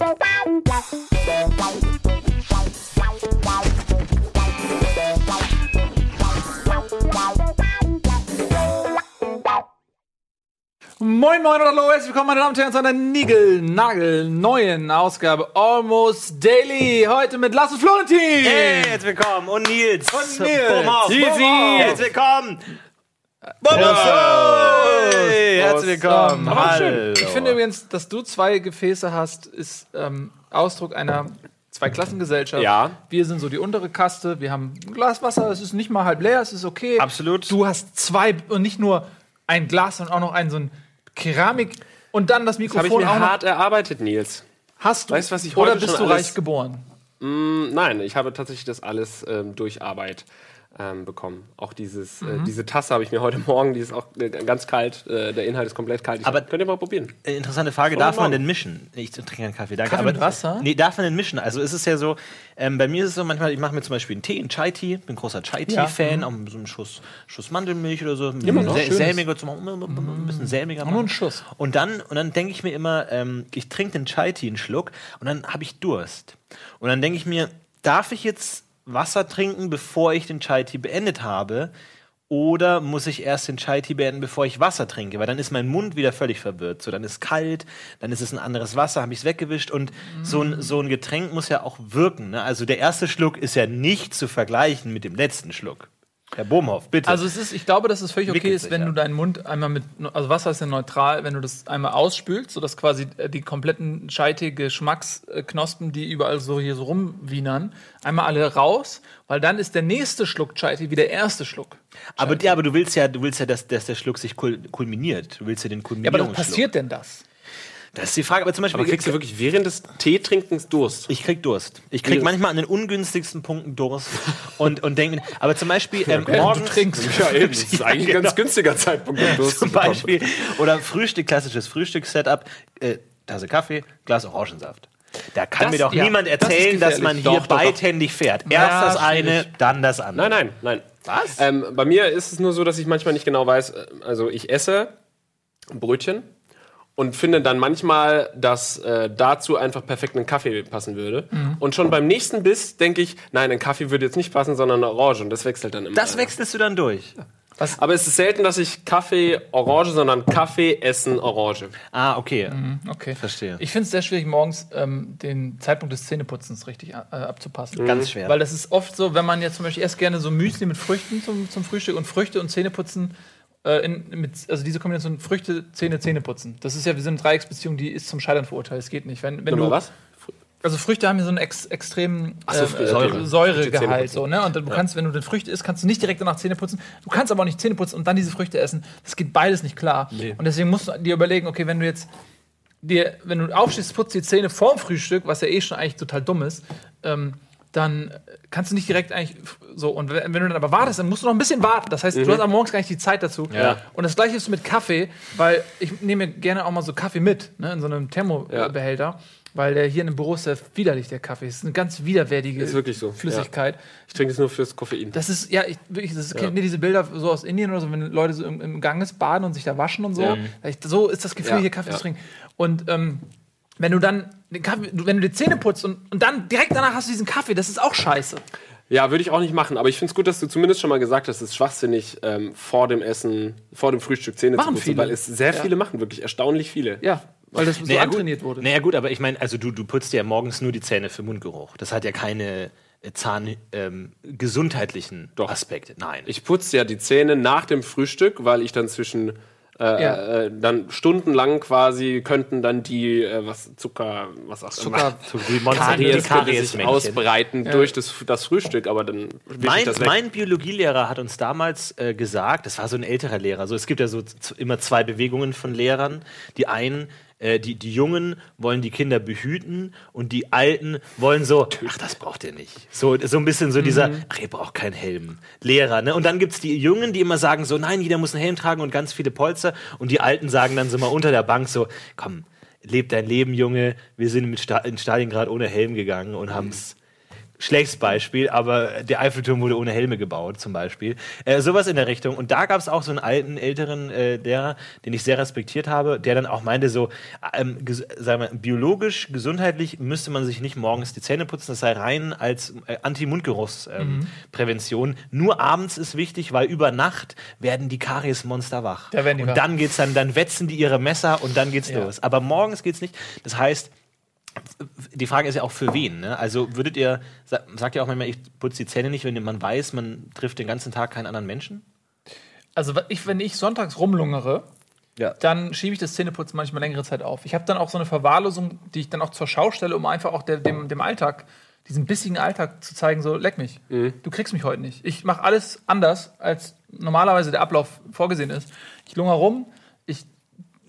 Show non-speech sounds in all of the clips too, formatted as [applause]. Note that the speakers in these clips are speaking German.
Moin Moin und hallo, herzlich willkommen meine Damen und Herren zu einer Nigel-Nagel-neuen Ausgabe Almost Daily. Heute mit und Florentin. Hey, herzlich willkommen. Und Nils. Und Nils. Boomhoff. Easy. Boomhoff. Herzlich willkommen. Boomhoff. Hey, herzlich willkommen. Aber schön. Ich finde übrigens, dass du zwei Gefäße hast, ist ähm, Ausdruck einer Zweiklassengesellschaft. Ja. Wir sind so die untere Kaste, wir haben ein Glas Wasser, es ist nicht mal halb leer, es ist okay. Absolut. Du hast zwei und nicht nur ein Glas, sondern auch noch ein so ein Keramik und dann das habe ich Mikrofon mir auch hart erarbeitet, Nils. Hast du? Weißt du, was ich Oder heute bist schon du reich geboren? Mm, Nein, ich habe tatsächlich das alles ähm, durch Arbeit ähm, bekommen. Auch dieses, Mhm. äh, diese Tasse habe ich mir heute [laughs] Morgen, die ist auch äh, ganz kalt, äh, der Inhalt ist komplett kalt. Ich Aber- könnt ihr mal probieren. Äh, Interessante Frage, darf man denn mischen? Ich trinke einen Kaffee, danke. Kaffee mit Wasser? Nee, darf man denn mischen? Also ist es ja so, ähm, bei mir ist es so manchmal, ich mache mir zum Beispiel einen Tee, einen Chai-Tee, bin großer Chai-Tee-Fan, auch mit so einem Schuss, Schuss Mandelmilch oder so. Ein bisschen noch, sä- sämiger zum ein bisschen sämiger nur einen machen. Schuss. Und dann, und dann denke ich mir immer, ähm, ich trinke den Chai-Tee einen Schluck und dann habe ich Durst. Und dann denke ich mir, darf ich jetzt Wasser trinken, bevor ich den Chai-Tee beendet habe? Oder muss ich erst den Chai-Tee beenden, bevor ich Wasser trinke? Weil dann ist mein Mund wieder völlig verwirrt. So, dann ist kalt, dann ist es ein anderes Wasser, habe ich es weggewischt. Und so, ein, so ein Getränk muss ja auch wirken. Ne? Also der erste Schluck ist ja nicht zu vergleichen mit dem letzten Schluck. Herr Bohmhoff, bitte. Also es ist, ich glaube, dass es völlig okay Wickelt ist, sich, wenn ja. du deinen Mund einmal mit, also Wasser ist ja neutral, wenn du das einmal ausspülst, sodass quasi äh, die kompletten scheitige Geschmacksknospen, die überall so hier so rumwienern, einmal alle raus, weil dann ist der nächste Schluck Chai-Tee wie der erste Schluck. aber, ja, aber du willst ja, du willst ja, dass, dass der Schluck sich kul kulminiert. Du willst ja den Ja, aber Kulminierungsschluck. was passiert denn das? Das ist die Frage. Aber zum Beispiel, Aber kriegst du wirklich während des Teetrinkens Durst? Ich krieg Durst. Ich krieg Ja. manchmal an den ungünstigsten Punkten Durst [laughs] und, und denke mir, aber zum Beispiel ähm, Während morgens, du trinkst. Ja, eben. Das ist [laughs] eigentlich ein ganz günstiger Zeitpunkt, um [laughs] Durst zu zum. Beispiel, oder Frühstück, klassisches Frühstückssetup, äh, Tasse Kaffee, Glas Orangensaft. Da kann Das- mir doch ja, niemand das erzählen, dass man hier Doch, beidhändig fährt. Erst Ja, das eine, schwierig. dann das andere. Nein, nein, nein. Was? Ähm, bei mir ist es nur so, dass ich manchmal nicht genau weiß, äh, also ich esse Brötchen und finde dann manchmal, dass äh, dazu einfach perfekt ein Kaffee passen würde. Mhm. Und schon beim nächsten Biss denke ich, nein, ein Kaffee würde jetzt nicht passen, sondern eine Orange. Und das wechselt dann immer. Das wechselst du dann durch. Aber es ist selten, dass ich Kaffee Orange, sondern Kaffee essen Orange. Ah, okay. Okay. Verstehe. Ich finde es sehr schwierig, morgens ähm, den Zeitpunkt des Zähneputzens richtig äh, abzupassen. Ganz schwer. Weil das ist oft so, wenn man jetzt zum Beispiel erst gerne so Müsli mit Früchten zum, zum Frühstück und Früchte und Zähneputzen, äh, in, mit, also diese Kombination Früchte, Zähne, Zähneputzen. Das ist ja wie so eine Dreiecksbeziehung, die ist zum Scheitern verurteilt. Es geht nicht. Wenn, wenn du, was? Also Früchte haben ja so einen ex, extremen so, äh, Säure, okay. Säuregehalt. So, ne? Und du kannst, wenn du den Früchte isst, kannst du nicht direkt danach Zähne putzen. Du kannst aber auch nicht Zähne putzen und dann diese Früchte essen. Das geht beides nicht klar. Und deswegen musst du dir überlegen, okay, wenn du jetzt dir, wenn du aufstehst, putzt die Zähne vorm Frühstück, was ja eh schon eigentlich total dumm ist, ähm, dann kannst du nicht direkt eigentlich so. Und wenn du dann aber wartest, dann musst du noch ein bisschen warten. Das heißt, du hast am morgens gar nicht die Zeit dazu. Ja. Und das gleiche ist mit Kaffee, weil ich nehme mir gerne auch mal so Kaffee mit, ne, in so einem Thermobehälter. Weil der hier in dem Büro ist der widerlich, der Kaffee. Es ist eine ganz widerwärtige so, Flüssigkeit. Ich trinke es nur fürs Koffein. Das ist, ja, ich, wirklich, das kennt ihr diese Bilder so aus Indien oder so, wenn Leute so im, im Ganges baden und sich da waschen und so? Ja. Ich, so ist das Gefühl, Ja, hier Kaffee ja. zu trinken. Und ähm, wenn du dann den Kaffee, wenn du die Zähne putzt und, und dann direkt danach hast du diesen Kaffee, das ist auch scheiße. Ja, würde ich auch nicht machen. Aber ich finde es gut, dass du zumindest schon mal gesagt hast, es ist schwachsinnig, ähm, vor dem Essen, vor dem Frühstück Zähne Machen zu putzen, viele. weil es sehr viele machen, wirklich erstaunlich viele. Ja, weil das so Naja, antrainiert gut. wurde. Naja, gut, aber ich meine, also du, du putzt ja morgens nur die Zähne für Mundgeruch. Das hat ja keine äh, Zahn ähm, gesundheitlichen Doch. Aspekte. Nein. Ich putze ja die Zähne nach dem Frühstück, weil ich dann zwischen äh, Ja. äh, dann stundenlang quasi könnten dann die äh, was Zucker, was auch Zucker- immer. [laughs] Karies, könnte sich ausbreiten durch das, das Frühstück, aber dann Mein, mein Biologielehrer hat uns damals äh, gesagt, das war so ein älterer Lehrer, so es gibt ja so immer zwei Bewegungen von Lehrern. Die einen, äh, die, die Jungen wollen die Kinder behüten und die Alten wollen so, ach, das braucht ihr nicht. So, so ein bisschen so dieser, ach, ihr braucht keinen Helm. Lehrer, ne? Und dann gibt's die Jungen, die immer sagen so, nein, jeder muss einen Helm tragen und ganz viele Polster. Und die Alten sagen dann so mal unter der Bank so, komm, leb dein Leben, Junge. Wir sind mit Sta in Stalingrad ohne Helm gegangen und haben's schlechtes Beispiel, aber der Eiffelturm wurde ohne Helme gebaut, zum Beispiel. Äh, sowas in der Richtung. Und da gab es auch so einen alten, älteren äh, Lehrer, den ich sehr respektiert habe, der dann auch meinte, so, ähm, ges- sagen wir, biologisch, gesundheitlich müsste man sich nicht morgens die Zähne putzen, das sei rein als äh, Anti-Mundgeruchsprävention. Ähm, Prävention. Nur abends ist wichtig, weil über Nacht werden die Kariesmonster wach. Da werden die und wach. dann geht's dann, dann wetzen die ihre Messer und dann geht's Ja. los. Aber morgens geht's nicht. Das heißt, die Frage ist ja auch für wen. Ne? Also würdet ihr, sa- sagt ihr auch manchmal, ich putze die Zähne nicht, wenn man weiß, man trifft den ganzen Tag keinen anderen Menschen? Also ich, wenn ich sonntags rumlungere, Ja. dann schiebe ich das Zähneputzen manchmal längere Zeit auf. Ich habe dann auch so eine Verwahrlosung, die ich dann auch zur Schau stelle, um einfach auch der, dem, dem Alltag, diesem bissigen Alltag zu zeigen, so leck mich. Du kriegst mich heute nicht. Ich mache alles anders, als normalerweise der Ablauf vorgesehen ist. Ich lungere rum,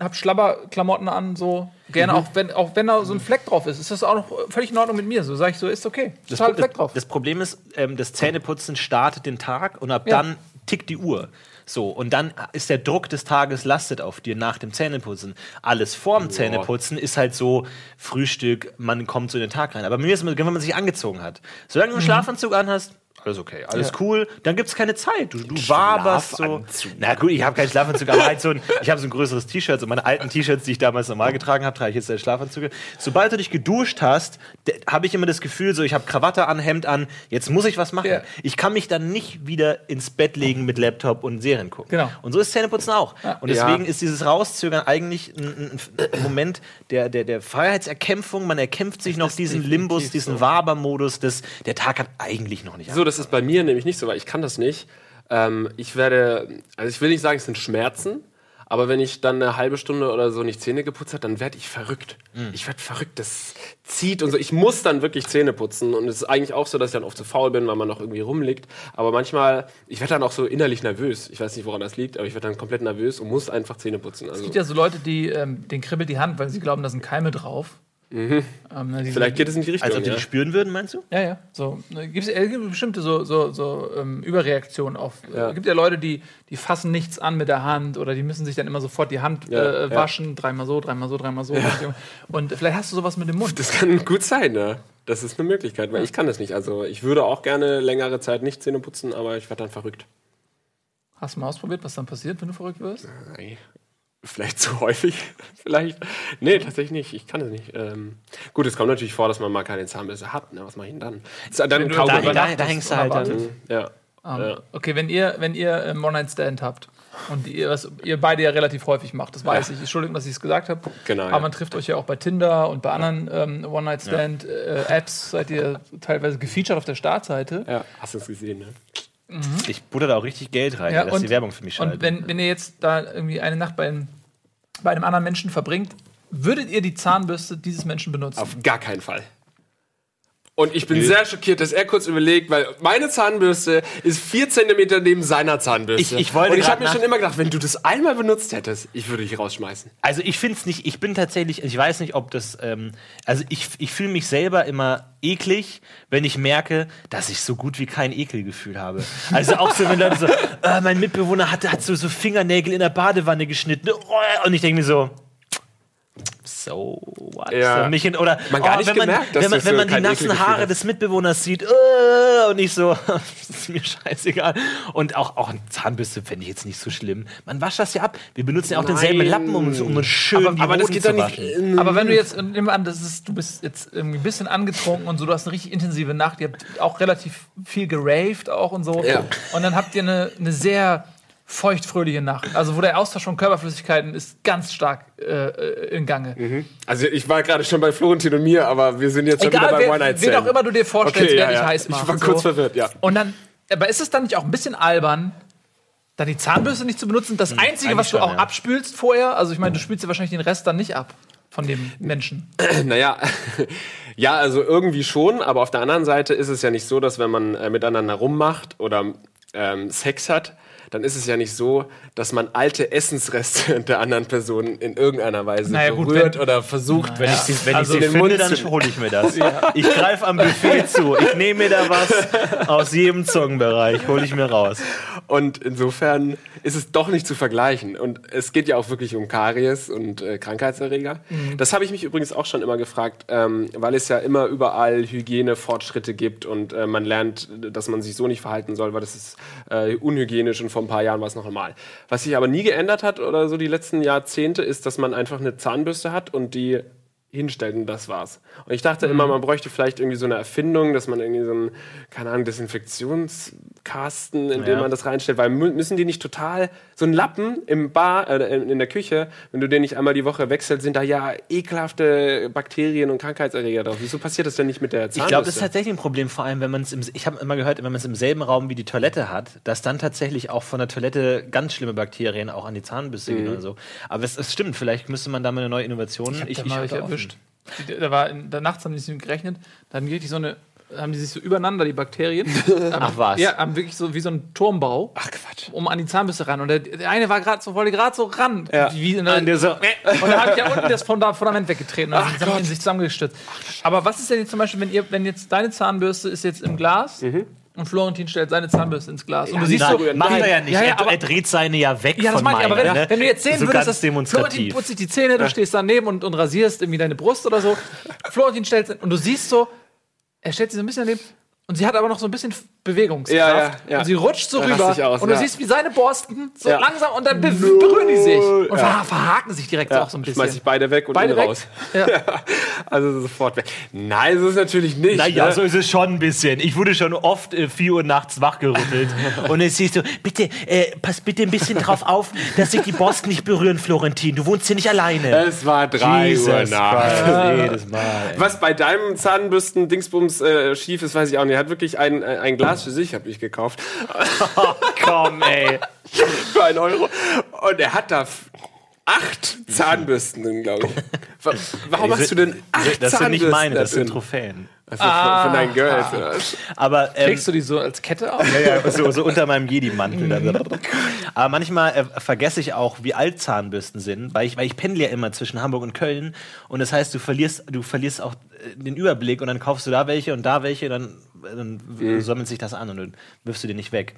habe Schlabberklamotten an, so gerne, auch, wenn, auch wenn da so ein Fleck drauf ist, ist das auch noch völlig in Ordnung mit mir. So sage ich so, ist okay. Das, Pro- Fleck drauf. das Problem ist, ähm, das Zähneputzen startet den Tag und ab Ja. dann tickt die Uhr. So, und dann ist der Druck des Tages lastet auf dir nach dem Zähneputzen. Alles vorm Zähneputzen ist halt so Frühstück, man kommt so in den Tag rein. Aber bei mir ist es, wenn man sich angezogen hat. Solange du einen Schlafanzug anhast, alles okay, alles Ja. cool, dann gibt es keine Zeit. Du, du waberst so. Schlafanzug. Na gut, ich habe keinen Schlafanzug, aber halt so ein, ich habe so ein größeres T-Shirt. So meine alten T-Shirts, die ich damals normal getragen habe, trage ich jetzt als Schlafanzüge. Sobald du dich geduscht hast, habe ich immer das Gefühl, so ich habe Krawatte an, Hemd an, jetzt muss ich was machen. Ja. Ich kann mich dann nicht wieder ins Bett legen mit Laptop und Serien gucken. Genau. Und so ist Zähneputzen auch. Und deswegen Ja. ist dieses Rauszögern eigentlich ein, ein, Moment der, der, der Freiheitserkämpfung. Man erkämpft sich noch diesen Limbus, diesen Wabermodus, des, der Tag hat eigentlich noch nicht So, das ist bei mir nämlich nicht so, weil ich kann das nicht. Ähm, ich werde, also ich will nicht sagen, es sind Schmerzen, aber wenn ich dann eine halbe Stunde oder so nicht Zähne geputzt habe, dann werde ich verrückt. Ich werde verrückt, das zieht und so. Ich muss dann wirklich Zähne putzen und es ist eigentlich auch so, dass ich dann oft zu faul bin, weil man noch irgendwie rumliegt. Aber manchmal, ich werde dann auch so innerlich nervös. Ich weiß nicht, woran das liegt, aber ich werde dann komplett nervös und muss einfach Zähne putzen. Also, Es gibt ja so Leute, die ähm, denen kribbelt die Hand, weil sie glauben, da sind Keime drauf. Ähm, na, die- vielleicht geht es in die Richtung. Als ob die ja. die spüren würden, meinst du? Ja, ja. So, gibt es gibt bestimmte so, so, so ähm, Überreaktionen auf. Ja. Es gibt ja Leute, die, die fassen nichts an mit der Hand oder die müssen sich dann immer sofort die Hand Ja, äh, ja. waschen, dreimal so, dreimal so, dreimal so. Und vielleicht hast du sowas mit dem Mund. Das kann gut sein, ne? Das ist eine Möglichkeit, weil ich kann das nicht. Also ich würde auch gerne längere Zeit nicht Zähne putzen, aber ich werde dann verrückt. Hast du mal ausprobiert, was dann passiert, wenn du verrückt wirst? Nein. Vielleicht zu häufig, [laughs] vielleicht. Nee, tatsächlich nicht. Ich kann es nicht. Ähm, gut, es kommt natürlich vor, dass man mal keine Zahnbürste hat. Ne? Was mache ich denn dann? Dann. Da, da, da ist hängst du halt dann. Ja. Ähm, Ja. Okay, wenn ihr, wenn ihr einen One-Night-Stand habt und ihr, was ihr beide ja relativ häufig macht, das weiß ich. Entschuldigung, dass ich es gesagt habe. Genau, Aber ja. man trifft euch ja auch bei Tinder und bei anderen ähm, One-Night-Stand-Apps. seid ihr teilweise gefeatured auf der Startseite. ja, hast du es gesehen, ne? Ich butter da auch richtig Geld rein, Ja, dass und- die Werbung für mich schalten. Und wenn, wenn ihr jetzt da irgendwie eine Nacht bei einem, bei einem anderen Menschen verbringt, würdet ihr die Zahnbürste dieses Menschen benutzen? Auf gar keinen Fall. Und ich bin sehr schockiert, dass er kurz überlegt, weil meine Zahnbürste ist vier Zentimeter neben seiner Zahnbürste. Ich- ich wollte Und ich habe mir schon immer gedacht, wenn du das einmal benutzt hättest, ich würde dich rausschmeißen. Also ich finde es nicht, ich bin tatsächlich, ich weiß nicht, ob das, ähm, also ich, ich fühle mich selber immer eklig, wenn ich merke, dass ich so gut wie kein Ekelgefühl habe. Also auch so, wenn Leute so, [laughs] äh, mein Mitbewohner hat, hat so, so Fingernägel in der Badewanne geschnitten oh, und ich denke mir so, so what? Ja. Mich in, oder Man gar oh, nicht wenn man, gemerkt, dass wenn man, wenn man die nassen Haare des Mitbewohners sieht äh, und ich so, [laughs] ist mir scheißegal. Und auch, auch eine Zahnbürste fände ich jetzt nicht so schlimm. Man wascht das ja ab. Wir benutzen ja auch denselben Nein. Lappen, um, um uns schön Aber, die aber das geht zu doch waschen. nicht. Aber wenn du jetzt, und nimm an, das ist, du bist jetzt irgendwie ein bisschen angetrunken und so, du hast eine richtig intensive Nacht, ihr habt auch relativ viel geraved auch und so. Ja. Und dann habt ihr eine, eine sehr feuchtfröhliche Nacht. Also wo der Austausch von Körperflüssigkeiten ist ganz stark äh, äh, in Gange. Also ich war gerade schon bei Florentin und mir, aber wir sind jetzt schon Egal, wieder beim wer, One-Night-Stand. wen auch immer du dir vorstellst, Okay, wer ja, dich ja. heiß Ich macht. war kurz verwirrt, ja. Und dann, aber ist es dann nicht auch ein bisschen albern, dann die Zahnbürste nicht zu benutzen? Das Einzige, was du auch ja. abspülst vorher, also ich meine, du spülst ja wahrscheinlich den Rest dann nicht ab von dem Menschen. [clears throat] Naja, [laughs] ja, also irgendwie schon, aber auf der anderen Seite ist es ja nicht so, dass wenn man äh, miteinander rummacht oder ähm, Sex hat, dann ist es ja nicht so, dass man alte Essensreste [laughs] der anderen Person in irgendeiner Weise Naja, gut, berührt wenn- oder versucht, Wenn ich sie, wenn Also ich sie den Mund finde, dann hole ich mir das. [laughs] Ich greife am Buffet zu. Ich nehme mir da was aus jedem Zungenbereich, hole ich mir raus. Und insofern ist es doch nicht zu vergleichen. Und es geht ja auch wirklich um Karies und äh, Krankheitserreger. Das habe ich mich übrigens auch schon immer gefragt, ähm, weil es ja immer überall Hygienefortschritte gibt und äh, man lernt, dass man sich so nicht verhalten soll, weil das ist äh, unhygienisch und vor ein paar Jahren war es noch normal. Was sich aber nie geändert hat oder so die letzten Jahrzehnte, ist, dass man einfach eine Zahnbürste hat und die hinstellt und das war's. Und ich dachte immer, man bräuchte vielleicht irgendwie so eine Erfindung, dass man irgendwie so einen, keine Ahnung, Desinfektionskasten, in den Ja. man das reinstellt, weil mü- müssen die nicht total, so ein Lappen im Bar, äh, in der Küche, wenn du den nicht einmal die Woche wechselst, sind da ja ekelhafte Bakterien und Krankheitserreger drauf. Wieso passiert das denn nicht mit der Zahnbürste? Ich glaube, das ist tatsächlich ein Problem, vor allem wenn man es im, ich habe immer gehört, wenn man es im selben Raum wie die Toilette hat, dass dann tatsächlich auch von der Toilette ganz schlimme Bakterien auch an die Zahnbürste gehen oder so. Aber es, es stimmt, vielleicht müsste man da mal eine neue Innovation. Ich welche da offen. erwischt. Da war in, da nachts haben die sich gerechnet, da hatten die so eine, haben die sich so übereinander, die Bakterien. [laughs] Ach was. Ja, haben wirklich so wie so ein Turmbau. Ach Quatsch. um an die Zahnbürste ran. Und der, der eine war gerade so, wollte gerade so ran. Ja. Wie in der, Und so, und da habe ich ja unten das Funda- Fundament weggetreten und dann sind sie in sich zusammengestützt. Aber was ist denn jetzt zum Beispiel, wenn ihr, wenn jetzt deine Zahnbürste ist jetzt im Glas und Florentin stellt seine Zahnbürste ins Glas und du siehst Nein, so, macht er ja nicht. Ja, ja, er, dreht seine ja weg ja, das von meine ich, aber wenn, ne? wenn du jetzt sehen so würdest, dass Florentin putzt sich die Zähne, du stehst daneben und, und rasierst irgendwie deine Brust oder so. Florentin stellt und du siehst so, er stellt sie so ein bisschen daneben und sie hat aber noch so ein bisschen Bewegungskraft Ja, ja, ja. und sie rutscht so Da rüber aus, und du ja. siehst, wie seine Borsten so Ja. langsam und dann be berühren die sich und Ja. ver verhaken sich direkt auch so ein bisschen. Schmeiß ich beide weg und Beide weg. raus. Ja. [laughs] Also sofort weg. Nein, so ist es natürlich nicht. Naja, ne? so ist es schon ein bisschen. Ich wurde schon oft äh, 4 Uhr nachts wachgerüttelt. [laughs] und jetzt siehst du, bitte, äh, pass bitte ein bisschen drauf auf, dass sich die Borsten nicht berühren, Florentin. Du wohnst hier nicht alleine. Es war drei Uhr nachts. [laughs] Jedes Mal. Was bei deinem Zahnbürsten-Dingsbums äh, schief ist, weiß ich auch nicht. Er hat wirklich ein, äh, ein Glas für sich, habe ich gekauft. [laughs] Komm, ey. [laughs] für einen Euro. Und er hat da acht Zahnbürsten drin, glaube ich. Wa- Warum Die hast du denn acht Das sind Zahnbürsten nicht meine, das da sind? Trophäen. Also von, von deinen Girls. oder? Aber ähm, Legst du die so als Kette auf? ja, ja, so, so unter meinem Jedi-Mantel. Aber manchmal äh, vergesse ich auch, wie alt Zahnbürsten sind, weil ich, weil ich pendle ja immer zwischen Hamburg und Köln. Und das heißt, du verlierst, du verlierst auch äh, den Überblick und dann kaufst du da welche und da welche, dann, dann Mhm. sammelt sich das an und dann wirfst du den nicht weg.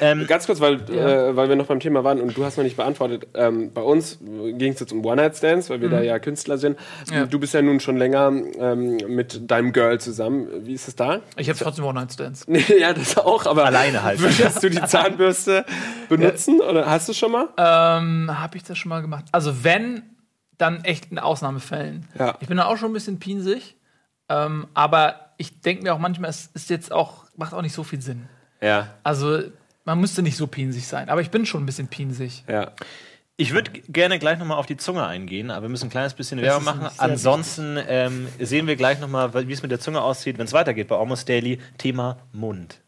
Ähm, Ganz kurz, weil, äh, weil wir noch beim Thema waren und du hast noch nicht beantwortet. Ähm, bei uns ging es jetzt um One-Night-Stands, weil wir da ja Künstler sind. Ja. Du bist ja nun schon länger ähm, mit deinem Girl zusammen. Wie ist es da? Ich habe trotzdem One-Night-Stands. [laughs] ja, das auch, aber Alleine halt. Würdest du die [laughs] Zahnbürste benutzen oder hast du es schon mal? Ähm, habe ich das schon mal gemacht? Also wenn, dann echt in Ausnahmefällen. Ja. Ich bin da auch schon ein bisschen pinsig, ähm, aber ich denke mir auch manchmal, es ist jetzt auch, macht auch nicht so viel Sinn. Ja, Also man müsste nicht so pinsig sein, aber ich bin schon ein bisschen pinsig. ja. Ich würde gerne gleich nochmal auf die Zunge eingehen, aber wir müssen ein kleines bisschen Werbung machen. Ansonsten ähm, sehen wir gleich nochmal, wie es mit der Zunge aussieht, wenn es weitergeht bei Almost Daily. Thema Mund.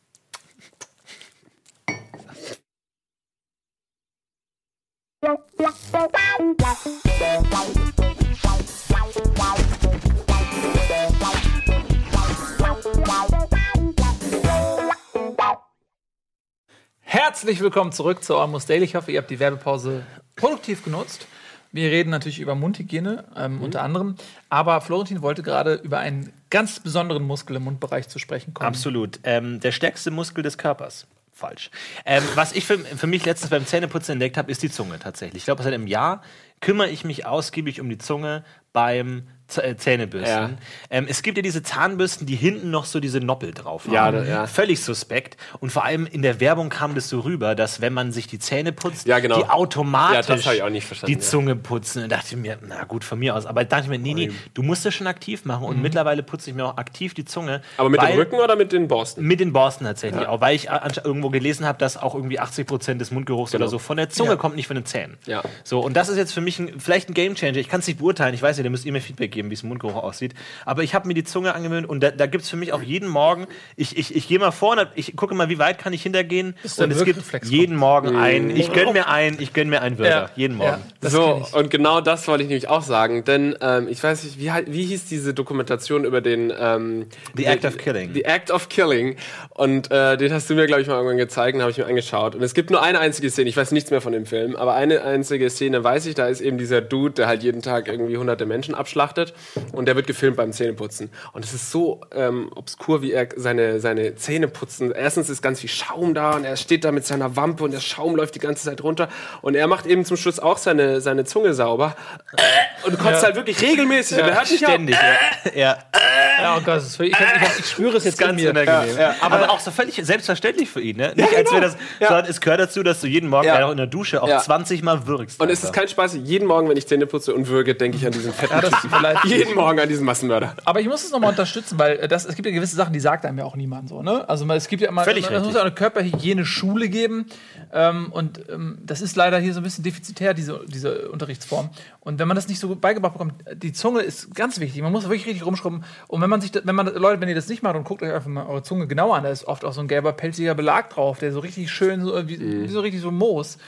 Herzlich willkommen zurück zu Almost Daily. Ich hoffe, ihr habt die Werbepause produktiv genutzt. Wir reden natürlich über Mundhygiene, ähm, unter anderem. Aber Florentin wollte gerade über einen ganz besonderen Muskel im Mundbereich zu sprechen kommen. Absolut. Ähm, der stärkste Muskel des Körpers. Falsch. Ähm, was ich für, für mich letztens beim Zähneputzen entdeckt habe, ist die Zunge tatsächlich. Ich glaube, seit einem Jahr kümmere ich mich ausgiebig um die Zunge beim äh, Zähnebürsten. Ja. Ähm, es gibt ja diese Zahnbürsten, die hinten noch so diese Noppel drauf haben. Ja, da- ja. Völlig suspekt. Und vor allem in der Werbung kam das so rüber, dass wenn man sich die Zähne putzt, Ja, genau. die automatisch die. Zunge putzen. Und dachte ich mir, na gut, von mir aus. Aber dachte ich mir, nee, nee, du musst das schon aktiv machen. Und mittlerweile putze ich mir auch aktiv die Zunge. Mhm. Aber mit weil- dem Rücken oder mit den Borsten? mit den Borsten tatsächlich auch, weil ich irgendwo gelesen habe, dass auch irgendwie 80 Prozent des Mundgeruchs oder so von der Zunge kommt, nicht von den Zähnen. Ja. So, und das ist jetzt für mich ein, vielleicht ein Gamechanger. Ich kann es nicht beurteilen, ich weiß nicht, Stelle müsst ihr mir Feedback geben, wie es im Mundgeruch aussieht. Aber ich habe mir die Zunge angewöhnt und da, da gibt es für mich auch jeden Morgen, ich, ich, ich gehe mal vorne, ich gucke mal, wie weit kann ich hintergehen. Ist Und es gibt jeden Morgen ein, ich gönn mir ein, ich gönn mir einen Würger. Ja. Jeden Morgen. Ja. So, und genau das wollte ich nämlich auch sagen, denn ähm, ich weiß nicht, wie, wie hieß diese Dokumentation über den ähm, The Act of Killing. The Act of Killing. Und äh, den hast du mir, glaube ich, mal irgendwann gezeigt und habe ich mir angeschaut. Und es gibt nur eine einzige Szene, ich weiß nichts mehr von dem Film, aber eine einzige Szene weiß ich, da ist eben dieser Dude, der halt jeden Tag irgendwie hunderte Menschen abschlachtet und der wird gefilmt beim Zähneputzen. Und es ist so ähm, obskur, wie er seine, seine Zähne putzen. Erstens ist ganz viel Schaum da und er steht da mit seiner Wampe und der Schaum läuft die ganze Zeit runter. Und er macht eben zum Schluss auch seine, seine Zunge sauber. Und du kotzt halt wirklich regelmäßig. und er hört. Ständig, ja. ja. Ja, oh Gott, ist ich, ich, ich spüre es jetzt in Ganz mir. unangenehm. Ja, ja. Aber auch so völlig selbstverständlich für ihn, ne? Nicht als wäre das, Ja. sondern es gehört dazu, dass du jeden Morgen Ja. in der Dusche auch Ja. 20 Mal würgst. Und es ist kein Spaß. Jeden Morgen, wenn ich Zähne putze und würge, denke ich an diesen [laughs] Ja, das tut mir leid. Jeden Morgen an diesen Massenmörder. Aber ich muss es nochmal unterstützen, weil äh, das, es gibt ja gewisse Sachen, die sagt einem ja auch niemand so. Ne? Also es gibt ja immer, Völlig es muss ja eine Körperhygiene-Schule geben. Ähm, und ähm, das ist leider hier so ein bisschen defizitär, diese, diese Unterrichtsform. Und wenn man das nicht so beigebracht bekommt, die Zunge ist ganz wichtig. Man muss wirklich richtig rumschrubben. Und wenn man sich, wenn man, Leute, wenn ihr das nicht macht und guckt euch einfach mal eure Zunge genauer an, da ist oft auch so ein gelber, pelziger Belag drauf, der so richtig schön, so, wie, wie so richtig so Moos.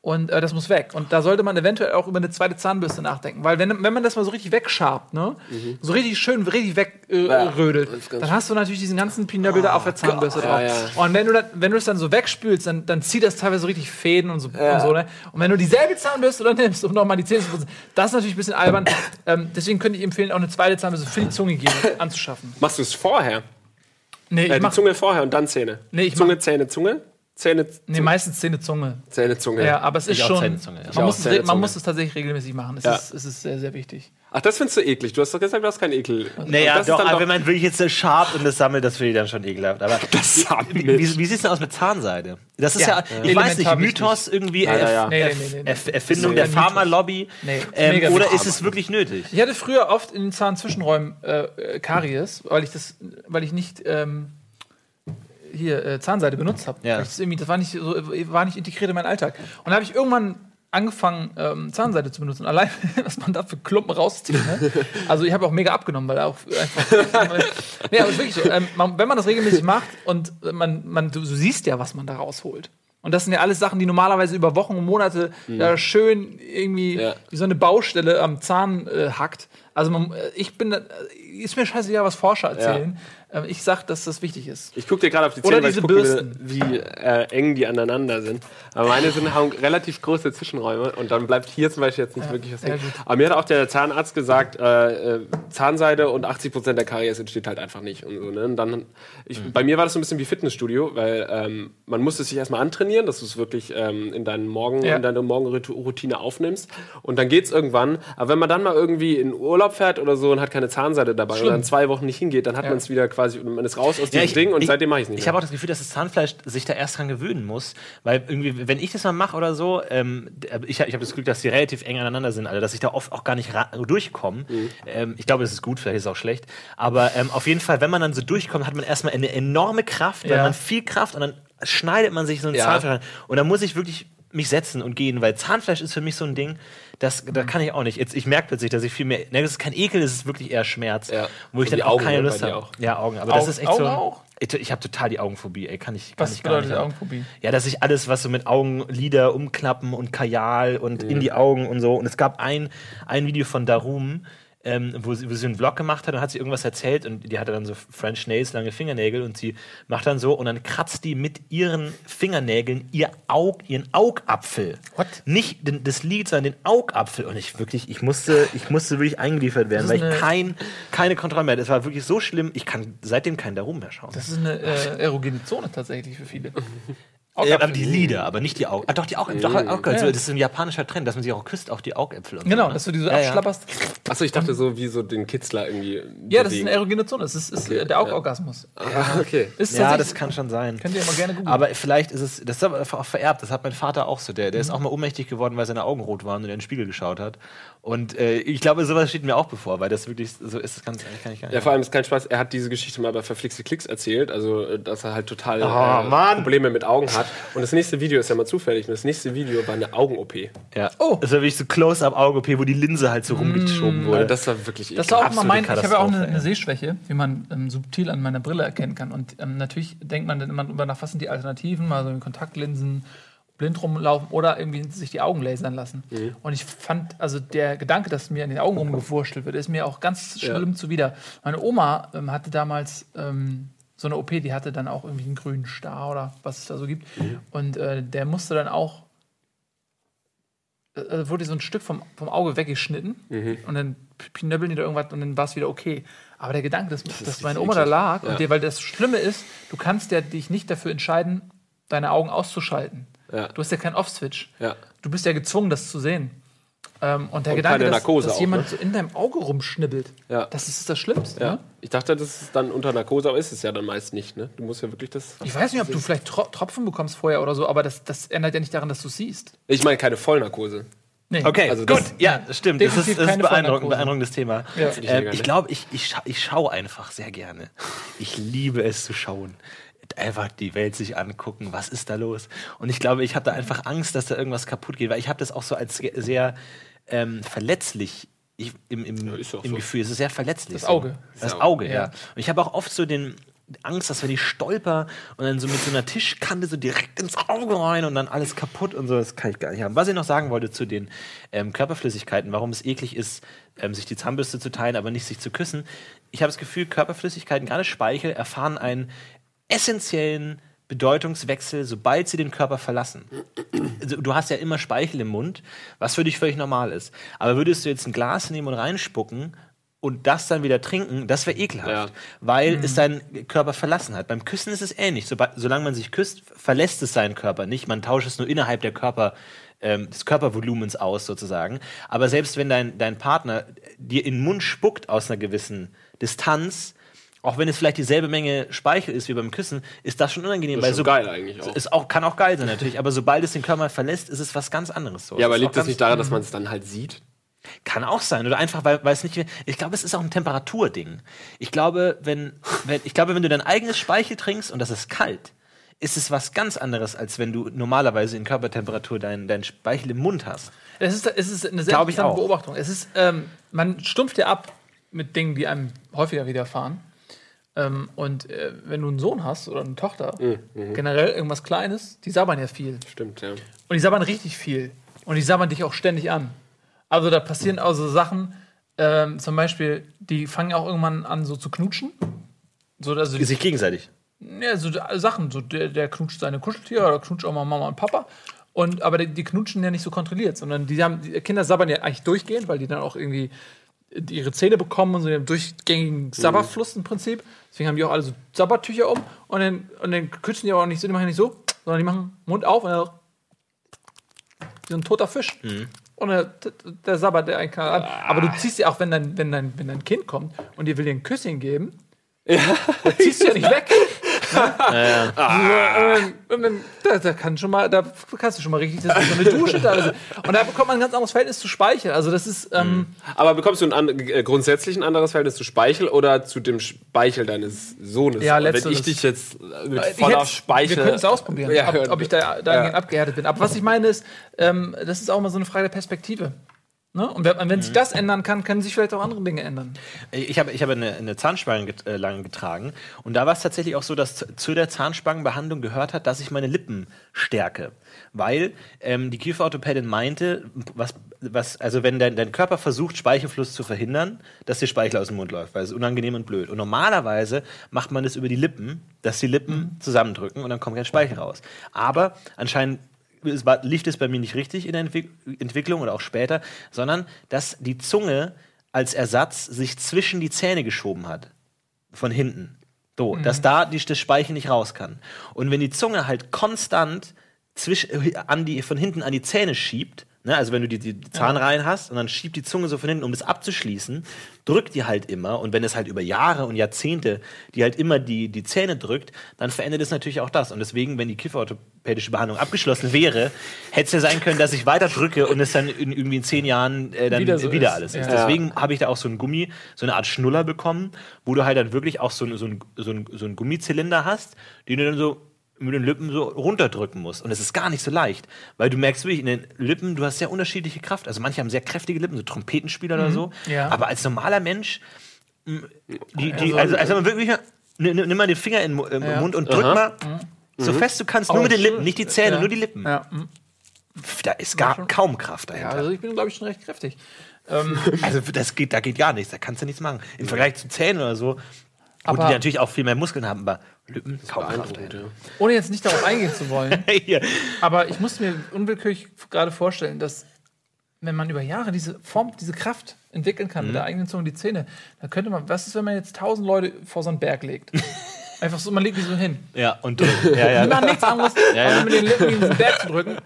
Und äh, das muss weg. Und da sollte man eventuell auch über eine zweite Zahnbürste nachdenken. Weil wenn, wenn man das mal so richtig wegschabt, ne? so richtig schön, richtig wegrödelt, äh, das ganz dann hast du natürlich diesen ganzen Pinöppel da auf der Zahnbürste drauf. Ja, ja. Und wenn du, das, wenn du es dann so wegspülst, dann, dann zieht das teilweise so richtig Fäden und so. Und, so ne? und wenn du dieselbe Zahnbürste dann nimmst, um nochmal die Zähne zu putzen, das ist natürlich ein bisschen albern. ähm, deswegen könnte ich empfehlen, auch eine zweite Zahnbürste für die Zungenhygiene anzuschaffen. Machst du es vorher? Nee, Äh, ich die mach, Zunge vorher und dann Zähne. Nee, ich Zunge, Zähne, Zunge. Zähne, nee meistens Zähne, Zunge. Zähne, Zunge. Ja, aber es ist Ich schon. Zähne, Zunge, ja. Man, muss es, Zähne, man Zunge. muss es tatsächlich regelmäßig machen. Es, Ja. ist, es ist sehr, sehr wichtig. Ach, das findest du eklig. Du hast doch gesagt, du hast keinen Ekel. Naja, das ist doch, dann aber wenn man wirklich jetzt das schabt und das sammelt, das finde ich dann schon ekelhaft. Aber [laughs] Das sammelt. wie, wie, wie sieht es denn aus mit Zahnseide? Das ist ja, Ja. ich weiß nicht, Elementar. Mythos irgendwie. Erf- Nee, nee, nee, nee, nee. Erf- Erfindung der. Pharmalobby. Nee, ähm, oder ist es wirklich nötig? Ich hatte früher oft in den Zahnzwischenräumen äh, äh, Karies, weil ich das, weil ich nicht ähm, hier äh, Zahnseide benutzt habe. Ja. Das, irgendwie- das war nicht so, war nicht integriert in meinen Alltag. Und da habe ich irgendwann angefangen, ähm, Zahnseide zu benutzen. Allein, [laughs] was man da für Klumpen rauszieht. Ne? [laughs] Also ich habe auch mega abgenommen, weil auch einfach. [laughs] nee, aber es ist wirklich so. Ähm, man, wenn man das regelmäßig macht und man, man, du, du siehst ja, was man da rausholt. Und das sind ja alles Sachen, die normalerweise über Wochen und Monate da schön irgendwie Ja. wie so eine Baustelle am Zahn äh, hackt. Also man, äh, ich bin, da- ist mir scheißegal, was Forscher erzählen. Ähm, ich sag, dass das wichtig ist. Ich gucke dir gerade auf die Oder Zähne, ich diese gucken will, Bürsten. wie äh, eng die aneinander sind. Aber meine sind, haben relativ große Zwischenräume und dann bleibt hier zum Beispiel jetzt nicht wirklich was ja, hängen. Aber mir hat auch der Zahnarzt gesagt, äh, äh, Zahnseide und 80% der Karies entsteht halt einfach nicht. Und so, ne? und dann, ich, Bei mir war das so ein bisschen wie Fitnessstudio, weil ähm, man musste sich erstmal antrainieren, dass du es wirklich ähm, in deinen Morgen, Ja. in deine Morgenroutine aufnimmst. Und dann geht's irgendwann. Aber wenn man dann mal irgendwie in Urlaub fährt oder so und hat keine Zahnseide dabei Schlimm. und dann zwei Wochen nicht hingeht, dann hat man es wieder quasi, man ist raus aus diesem Ding und seitdem mache ich es nicht Ich habe auch das Gefühl, dass das Zahnfleisch sich da erst dran gewöhnen muss, weil irgendwie, wenn ich das mal mache oder so, ähm, ich, ich habe das Glück, dass die relativ eng aneinander sind, also dass ich da oft auch gar nicht durchkomme. Mhm. Ähm, ich glaube, das ist gut, vielleicht ist es auch schlecht, aber ähm, auf jeden Fall, wenn man dann so durchkommt, hat man erstmal eine enorme Kraft, dann Ja. hat man viel Kraft und dann schneidet man sich so ein Ja. Zahnfleisch rein. und dann muss ich wirklich mich setzen und gehen, weil Zahnfleisch ist für mich so ein Ding, das, da kann ich auch nicht. Jetzt, ich merke plötzlich, dass ich viel mehr, ne, das ist kein Ekel, das ist wirklich eher Schmerz, Ja. wo ich Und dann auch Augen, keine ne, Lust habe. Ja, Augen, aber Augen- das ist echt Augen so. auch? Ich, ich habe total die Augenphobie, ey, kann ich, kann Was ich gar nicht. bedeutet haben. Augenphobie? Ja, dass ich alles, was so mit Augenlider umklappen und Kajal und in die Augen und so. Und es gab ein, ein Video von Darum, ähm, wo, sie, wo sie einen Vlog gemacht hat und hat sie irgendwas erzählt und die hatte dann so French Nails, lange Fingernägel und sie macht dann so und dann kratzt die mit ihren Fingernägeln ihr Aug, ihren Augapfel. What? Nicht den, das Lid, sondern den Augapfel. Und ich wirklich, ich musste, ich musste wirklich eingeliefert werden, weil ich kein, keine Kontrolle mehr hatte. Es war wirklich so schlimm, ich kann seitdem keinen Darum mehr schauen. Das ist eine äh, erogene Zone tatsächlich für viele. [laughs] Ja, aber die Lider, aber nicht die Augen. Ah, doch, die Augen. Doch, Augäpfel. Ja. Das ist ein japanischer Trend, dass man sich auch küsst, auch die Augäpfel. Und Genau, so, ne? dass du die so Ja, ja. abschlapperst. Achso, ich dachte so wie so den Kitzler irgendwie. Ja, das ist eine erogene Zone. Das ist, ist Okay, der Augorgasmus. Ah, okay. Ist Ja, das kann schon sein. Könnt ihr mal gerne googeln. Aber vielleicht ist es, das ist aber auch vererbt, das hat mein Vater auch so. Der, der ist auch mal ohnmächtig geworden, weil seine Augen rot waren und er in den Spiegel geschaut hat. Und äh, ich glaube, sowas steht mir auch bevor, weil das wirklich so ist, das kann, kann ich gar nicht. Ja, vor allem ist kein Spaß. Er hat diese Geschichte mal bei Verflixte Klicks erzählt, also äh, dass er halt total Oh, äh, Mann. Probleme mit Augen hat. Und das nächste Video ist ja mal zufällig. Und das nächste Video war eine Augen-OP. Ja. Oh. Das war wirklich so Close-Up-Auge-OP, wo die Linse halt so rumgeschoben wurde. Das war wirklich Das war auch mal mein, ich habe ja auch eine, eine Sehschwäche, wie man ähm, subtil an meiner Brille erkennen kann. Und ähm, natürlich denkt man dann immer drüber nach, was sind die Alternativen, mal so in Kontaktlinsen, blind rumlaufen oder irgendwie sich die Augen lasern lassen. Und ich fand, also der Gedanke, dass mir in den Augen rumgewurschtelt wird, ist mir auch ganz schlimm zuwider. Meine Oma ähm, hatte damals ähm, so eine OP, die hatte dann auch irgendwie einen grünen Star oder was es da so gibt. Und äh, der musste dann auch äh, wurde so ein Stück vom, vom Auge weggeschnitten und dann knöbbeln die da irgendwas und dann war es wieder okay. Aber der Gedanke, dass, dass meine Oma da lag, Ja. und dir, weil das Schlimme ist, du kannst ja dich nicht dafür entscheiden, deine Augen auszuschalten. Ja. Du hast ja keinen Off-Switch. Ja. Du bist ja gezwungen, das zu sehen. Ähm, und der Und Gedanke, dass, dass auch, jemand ne? so in deinem Auge rumschnibbelt, Ja. das ist das Schlimmste. Ja. Ne? Ich dachte, das ist dann unter Narkose, aber ist es ja dann meist nicht. Ne? Du musst ja wirklich das. Ich weiß nicht, ob du vielleicht Tro Tropfen bekommst vorher oder so, aber das, das ändert ja nicht daran, dass du siehst. Ich meine keine Vollnarkose. Nee. Okay, Also gut. das- ja, das stimmt. Das ist, das ist beeindruckend, beeindruckendes Thema. Ja. Ähm, ich nett. glaube, ich, ich, scha ich schaue einfach sehr gerne. Ich liebe es zu schauen. Einfach die Welt sich angucken, was ist da los? Und ich glaube, ich habe da einfach Angst, dass da irgendwas kaputt geht, weil ich habe das auch so als sehr ähm, verletzlich ich, im, im, ist auch im so. Gefühl. Es ist sehr verletzlich. Das. Auge. Das Ja. Auge, ja. Ja. Und ich habe auch oft so den Angst, dass wenn ich stolper und dann so mit so einer Tischkante so direkt ins Auge rein und dann alles kaputt und so, das kann ich gar nicht haben. Was ich noch sagen wollte zu den ähm, Körperflüssigkeiten, warum es eklig ist, ähm, sich die Zahnbürste zu teilen, aber nicht sich zu küssen. Ich habe das Gefühl, Körperflüssigkeiten, gerade Speichel, erfahren einen essentiellen Bedeutungswechsel, sobald sie den Körper verlassen. Also, du hast ja immer Speichel im Mund, was für dich völlig normal ist. Aber würdest du jetzt ein Glas nehmen und reinspucken und das dann wieder trinken, das wäre ekelhaft, Ja. weil es seinen Körper verlassen hat. Beim Küssen ist es ähnlich. Solange man sich küsst, verlässt es seinen Körper nicht. Man tauscht es nur innerhalb der Körper, ähm, des Körpervolumens aus, sozusagen. Aber selbst wenn dein, dein Partner dir in den Mund spuckt aus einer gewissen Distanz, auch wenn es vielleicht dieselbe Menge Speichel ist wie beim Küssen, ist das schon unangenehm. Das ist weil schon geil eigentlich auch. Ist auch. Kann auch geil sein natürlich, aber sobald es den Körper verlässt, ist es was ganz anderes. So. Ja, aber liegt das nicht daran, dass man es dann halt sieht? kann auch sein. Oder einfach, weil, weil es nicht. Ich glaube, es ist auch ein Temperaturding. Ich glaube, wenn, wenn, ich glaube, wenn du dein eigenes Speichel trinkst und das ist kalt, ist es was ganz anderes, als wenn du normalerweise in Körpertemperatur deinen dein Speichel im Mund hast. Es ist, es ist eine sehr interessante. Beobachtung. Es ist, ähm, man stumpft ja ab mit Dingen, die einem häufiger widerfahren. Ähm, und äh, wenn du einen Sohn hast oder eine Tochter, Mhm, generell irgendwas Kleines, die sabbern ja viel. Stimmt, ja. Und die sabbern richtig viel. Und die sabbern dich auch ständig an. Also da passieren also Sachen, ähm, zum Beispiel, die fangen auch irgendwann an so zu knutschen. So, also die, Sich gegenseitig. ja, so Sachen, so der, der knutscht seine Kuscheltiere oder knutscht auch mal Mama und Papa. Und, aber die, die knutschen ja nicht so kontrolliert, sondern die, haben, die Kinder sabbern ja eigentlich durchgehend, weil die dann auch irgendwie ihre Zähne bekommen und so einen durchgängigen Sabberfluss im Prinzip. Deswegen haben die auch alle so Sabbertücher um und dann, und dann knutschen die aber auch nicht so, die machen nicht so, sondern die machen Mund auf und dann wie so ein toter Fisch. Und der, der sabbert der einen Knall an. Aber du ziehst ja auch, wenn dein, wenn, dein, wenn dein Kind kommt und dir will dir ein Küsschen geben, ja. ziehst du ja nicht [laughs] weg. Und [laughs] dann, da, da kann schon mal, da kannst du schon mal richtig, das ist so eine Dusche da. Also, und da bekommt man ein ganz anderes Verhältnis zu Speichel. Also das ist, ähm, Aber bekommst du ein an, äh, grundsätzlich ein anderes Verhältnis zu Speichel oder zu dem Speichel deines Sohnes? Ja, Wenn letzteres. ich dich jetzt mit voller Speichel. Wir können es ausprobieren, Ja, ob, ob ich da dahingehend ja. abgehärtet bin. Aber was ich meine ist, ähm, das ist auch mal so eine Frage der Perspektive. Ne? Und wenn, wenn sich das ändern kann, können sich vielleicht auch andere Dinge ändern. Ich habe, ich habe eine, eine Zahnspange get, äh, lange getragen und da war es tatsächlich auch so, dass zu- der Zahnspangenbehandlung gehört hat, dass ich meine Lippen stärke. Weil ähm, die Kieferorthopädin meinte, was, was, also wenn dein, dein Körper versucht, Speichelfluss zu verhindern, dass dir Speichel aus dem Mund läuft, weil es ist unangenehm und blöd. Und normalerweise macht man das über die Lippen, dass die Lippen zusammendrücken und dann kommt kein Speichel raus. Aber anscheinend es war, lief das bei mir nicht richtig in der Entwick Entwicklung oder auch später, sondern dass die Zunge als Ersatz sich zwischen die Zähne geschoben hat. Von hinten. So, dass da die, das Speichel nicht raus kann. Und wenn die Zunge halt konstant zwisch, an die, von hinten an die Zähne schiebt, ne, also wenn du die, die Zahnreihen hast und dann schiebt die Zunge so von hinten, um das abzuschließen, drückt die halt immer. Und wenn es halt über Jahre und Jahrzehnte die halt immer die, die Zähne drückt, dann verändert es natürlich auch das. Und deswegen, wenn die kieferorthopädische Behandlung abgeschlossen wäre, hätte es ja sein können, dass ich weiter drücke und es dann in, irgendwie in zehn Jahren äh, dann Wieder wieder, so ist. alles ist. Ja. Deswegen habe ich da auch so ein Gummi, so eine Art Schnuller bekommen, wo du halt dann wirklich auch so, so, ein, so, ein, so ein Gummizylinder hast, den du dann so mit den Lippen so runterdrücken musst. Und es ist gar nicht so leicht, weil du merkst wirklich in den Lippen, du hast sehr unterschiedliche Kraft. Also manche haben sehr kräftige Lippen, so Trompetenspieler oder so. Ja. Aber als normaler Mensch, die, die, also, also man wirklich, nimm, nimm mal den Finger in im Ja. Mund und drück Aha. mal so fest du kannst, nur Oh, mit den. Lippen, nicht die Zähne, Ja. nur die Lippen. Ja, Da ist gar kaum Kraft ja dahinter. also ich bin, glaube ich, schon recht kräftig. Ähm, [laughs] Also das geht, da geht gar nichts, da kannst du nichts machen. Im Vergleich zu Zähnen oder so, wo Aber- die natürlich auch viel mehr Muskeln haben, aber Lippen kaum Kraft Beeindruckend, dahinter. ja. ohne jetzt nicht darauf eingehen zu wollen, [laughs] Hier. aber ich muss mir unwillkürlich gerade vorstellen, dass wenn man über Jahre diese Form, diese Kraft entwickeln kann mit der eigenen Zunge die Zähne, dann könnte man, was ist, wenn man jetzt tausend Leute vor so einen Berg legt? [laughs] Einfach so, man legt die so hin. Ja, und drücken. Ja, ja. Die machen nichts anderes, [laughs] Ja, als ja. mit den Lippen gegen diesen Berg zu drücken.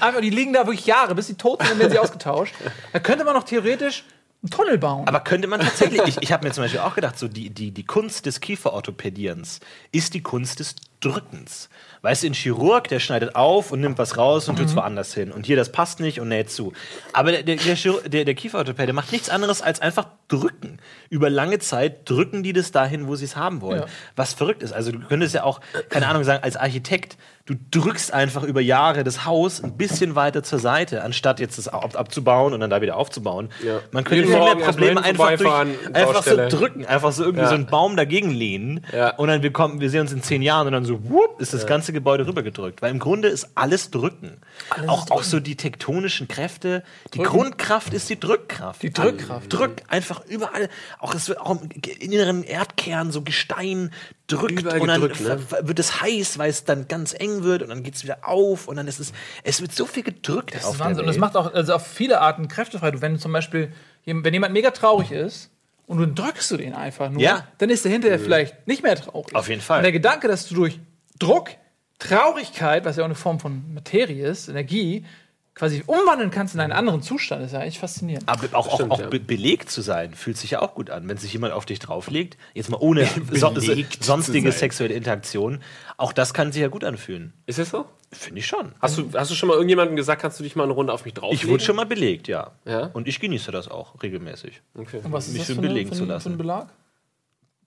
Einfach, die liegen da wirklich Jahre, bis sie tot sind, dann werden sie ausgetauscht. Da könnte man noch theoretisch einen Tunnel bauen. Aber könnte man tatsächlich, ich, ich habe mir zum Beispiel auch gedacht, so die, die, die Kunst des Kieferorthopädierens ist die Kunst des Drückens. Weißt du, ein Chirurg, der schneidet auf und nimmt was raus und tut es woanders hin. Und hier, das passt nicht und näht zu. Aber der, der, der, der, der Kieferorthopäde macht nichts anderes als einfach drücken. Über lange Zeit drücken die das dahin, wo sie es haben wollen. Ja. Was verrückt ist. Also du könntest ja auch, keine Ahnung, sagen, als Architekt, du drückst einfach über Jahre das Haus ein bisschen weiter zur Seite, anstatt jetzt das ab, abzubauen und dann da wieder aufzubauen. Ja. Man könnte viel mehr Probleme einfach, durch, einfach so drücken, einfach so irgendwie Ja. so einen Baum dagegen lehnen Ja. und dann wir kommen, wir sehen uns in zehn Jahren und dann so, whoop, ist das ganze Gebäude rübergedrückt. Weil im Grunde ist alles drücken. auch, auch so die tektonischen Kräfte, die Grundkraft ist die Drückkraft. Die Drückkraft. Drück einfach überall, auch es wird auch im inneren Erdkern so Gestein drückt Überall und dann gedrückt, ne? wird es heiß, weil es dann ganz eng wird und dann geht es wieder auf und dann ist es, es wird so viel gedrückt Das ist Wahnsinn. Und das macht auch also auf viele Arten kräftefrei. Du, wenn zum Beispiel, wenn jemand mega traurig ist und du drückst du den einfach nur, Ja. dann ist er hinterher vielleicht nicht mehr traurig. Auf jeden Fall. Und der Gedanke, dass du durch Druck, Traurigkeit, was ja auch eine Form von Materie ist, Energie, quasi umwandeln kannst in einen anderen Zustand, ist ja eigentlich faszinierend. Aber auch, auch, Stimmt, auch ja. be belegt zu sein, fühlt sich ja auch gut an. Wenn sich jemand auf dich drauflegt, jetzt mal ohne so, Belegt sonstige sexuelle Interaktion, auch das kann sich ja gut anfühlen. Ist das so? Finde ich schon. Hast du, hast du schon mal irgendjemandem gesagt, kannst du dich mal eine Runde auf mich drauflegen? Ich wurde schon mal belegt, ja. Ja? Und ich genieße das auch regelmäßig. Okay. Und was ist mich das so für, eine, belegen für, zu ein- lassen. für ein Belag?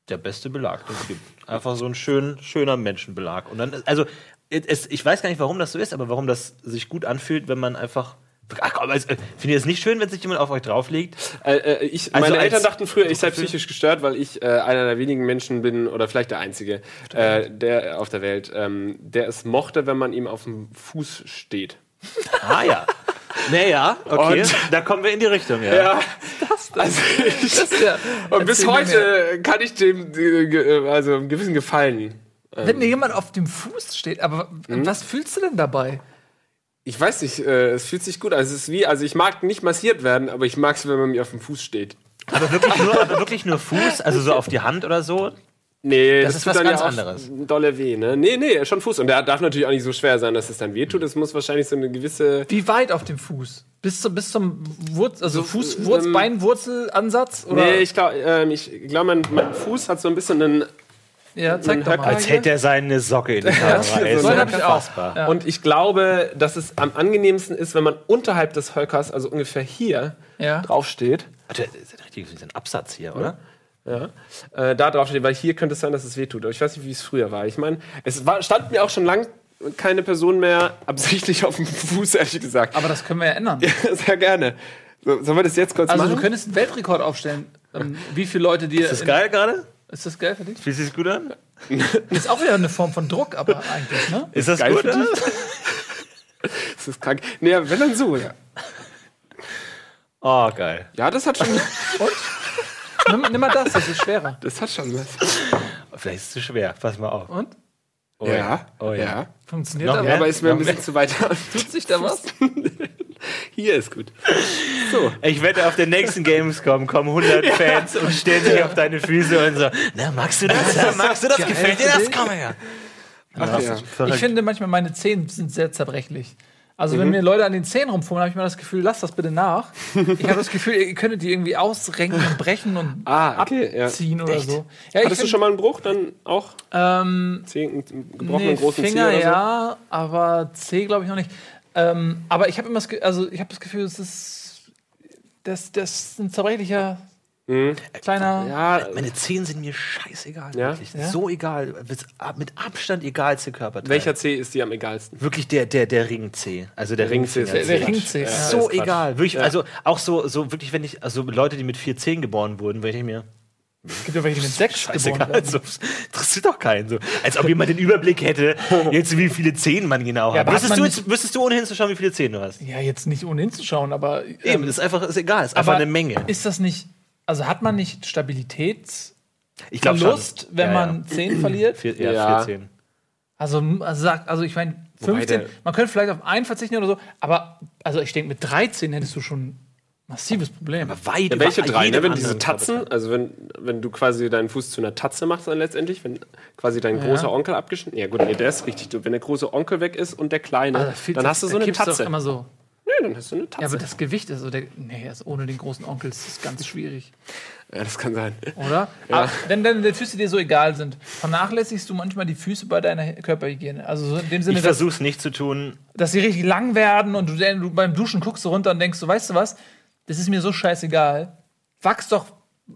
Der beste Belag, den es gibt. Einfach so ein schön, schöner Menschenbelag. Und dann, also, es, ich weiß gar nicht, warum das so ist, aber warum das sich gut anfühlt, wenn man einfach. Ach komm, also, findet ihr es nicht schön, wenn sich jemand auf euch drauflegt? Äh, äh, ich, Also meine Eltern dachten früher, ich sei psychisch gestört, weil ich äh, einer der wenigen Menschen bin, oder vielleicht der einzige, äh, der auf der Welt, ähm, der es mochte, wenn man ihm auf dem Fuß steht. [laughs] Ah ja. Naja, okay. Und- da kommen wir in die Richtung, ja. Ja, also ich, Ja. und bis heute kann ich dem äh, also einen gewissen Gefallen. Wenn dir jemand auf dem Fuß steht, aber Mhm. was fühlst du denn dabei? Ich weiß nicht, äh, es fühlt sich gut an. Es ist wie, also ich mag nicht massiert werden, aber ich mag es, wenn man mir auf dem Fuß steht. Aber wirklich nur, aber wirklich nur Fuß, also so auf die Hand oder so. Nee, Das ist was ganz ja anderes. Dolle weh, ne? Nee, nee, schon Fuß. Und der darf natürlich auch nicht so schwer sein, dass es dann weh tut. Es muss wahrscheinlich so eine gewisse. Wie weit auf dem Fuß? Bis, zum bis zum Wurz, also So, Fuß, Wurz, ähm, Beinwurzelansatz? Oder? Nee, ich glaube, ähm, ich glaub, mein, mein Fuß hat so ein bisschen einen. Ja, zeig doch mal. Als hätte er seine Socke in die Kamera. ey. so Ist hab ich auch. Ja. Und ich glaube, dass es am angenehmsten ist, wenn man unterhalb des Höckers, also ungefähr hier, Ja. draufsteht. Warte, das ist ja richtig das ist ein Absatz hier, oder? Ja. Äh, da draufsteht, weil hier könnte es sein, dass es wehtut. Aber ich weiß nicht, wie es früher war. Ich meine, es war, stand mir auch schon lang keine Person mehr absichtlich auf dem Fuß, ehrlich gesagt. Aber das können wir ja ändern. [laughs] Sehr gerne. So, sollen wir das jetzt kurz Also machen? du könntest einen Weltrekord aufstellen, ähm, wie viele Leute dir. Ist das geil gerade? Ist das geil für dich? Fühlt sich gut an? Ist auch wieder eine Form von Druck, aber eigentlich, ne? Ist das geil gut? für dich? oder? [laughs] Das ist krank. Nee, ja, wenn dann so, ja. Oh, geil. Ja, das hat schon, Nimm, nimm mal das, das ist schwerer. das hat schon was. Vielleicht ist es zu schwer. Pass mal auf. Und? Oh, ja, Oh, ja. ja. Funktioniert mehr? was? Aber ist mir ein bisschen zu weit. Tut sich da was? [laughs] Hier ist gut. So. Ich wette, auf der nächsten Gamescom kommen 100 [laughs] Fans und stellen sich auf deine Füße und so, na, magst du das? Ja, [laughs] magst du das? Gefällt dir das? Komm her. Ach, ja. Ich finde manchmal, meine Zähne sind sehr zerbrechlich. Also, Mhm. wenn mir Leute an den Zähnen rumfummeln, habe ich mal das Gefühl, lasst das bitte nach. [laughs] Ich habe das Gefühl, ihr könntet die irgendwie ausrenken und brechen und Ah, okay, ja. abziehen oder so. Ja, ich Hattest du find, schon mal einen Bruch dann auch? ähm, Zeh, einen gebrochenen nee, großen Finger Zeh oder so? ja, aber C glaube ich noch nicht. Ähm, aber ich habe immer das, Ge- also ich habe das Gefühl, es ist das, das ist ein zerbrechlicher Kleiner. Ja, Meine Zehen sind mir scheißegal. Ja? Wirklich. Ja? So egal. Mit Abstand egalste Körperteil. welcher C ist dir am egalsten? Wirklich der, der, der Ring-C. Also der Ring-C ist Ringfinger. Der, der Quatsch. Ring C. Ja. Ja. so ist egal. Wirklich, Ja. also auch so, so wirklich, wenn ich, also Leute, die mit vier Zehen geboren wurden, würde ich mir, Es gibt ja welche, die mit sechs geboren scheißegal, werden. so, interessiert doch keinen. So. Als ob jemand den Überblick hätte, jetzt wie viele Zehen man genau Ja, hat. aber hat Wüsstest du, jetzt, wüsstest du ohne hinzuschauen, wie viele Zehen du hast? Ja, jetzt nicht ohne hinzuschauen, aber. ähm, Eben, das ist einfach, ist egal, ist einfach aber eine Menge. Ist das nicht. Also hat man nicht Stabilitätsverlust, Ich glaube schon. wenn Ja, man 10 verliert? Vier, ja, Ja. vier Zehen. Also, also, sagt- also ich meine, Wobei 15, der- man könnte vielleicht auf einen verzichten oder so, aber also ich denke, mit 13 hättest du schon massives Problem. Aber weit Ja, welche drei? Ne? Wenn diese Tatzen, also wenn, wenn du quasi deinen Fuß zu einer Tatze machst dann letztendlich, wenn quasi dein großer Onkel abgeschnitten, ja gut, nee, der ist richtig. Wenn der große Onkel weg ist und der kleine, Also, dann hast du so da eine kippst doch Tatze. immer so. Nee, dann hast du eine Ja, Tatze. aber das Gewicht ist so der. Nee, also ohne den großen Onkel ist es ganz schwierig, Ja, das kann sein. oder? Aber wenn dann die Füße dir so egal sind, vernachlässigst du manchmal die Füße bei deiner Körperhygiene. Also so in dem Sinne, Ich dass, versuche es nicht zu tun. dass sie richtig lang werden und du, du beim Duschen guckst du runter und denkst, so, weißt du was, das ist mir so scheißegal. Wachs doch,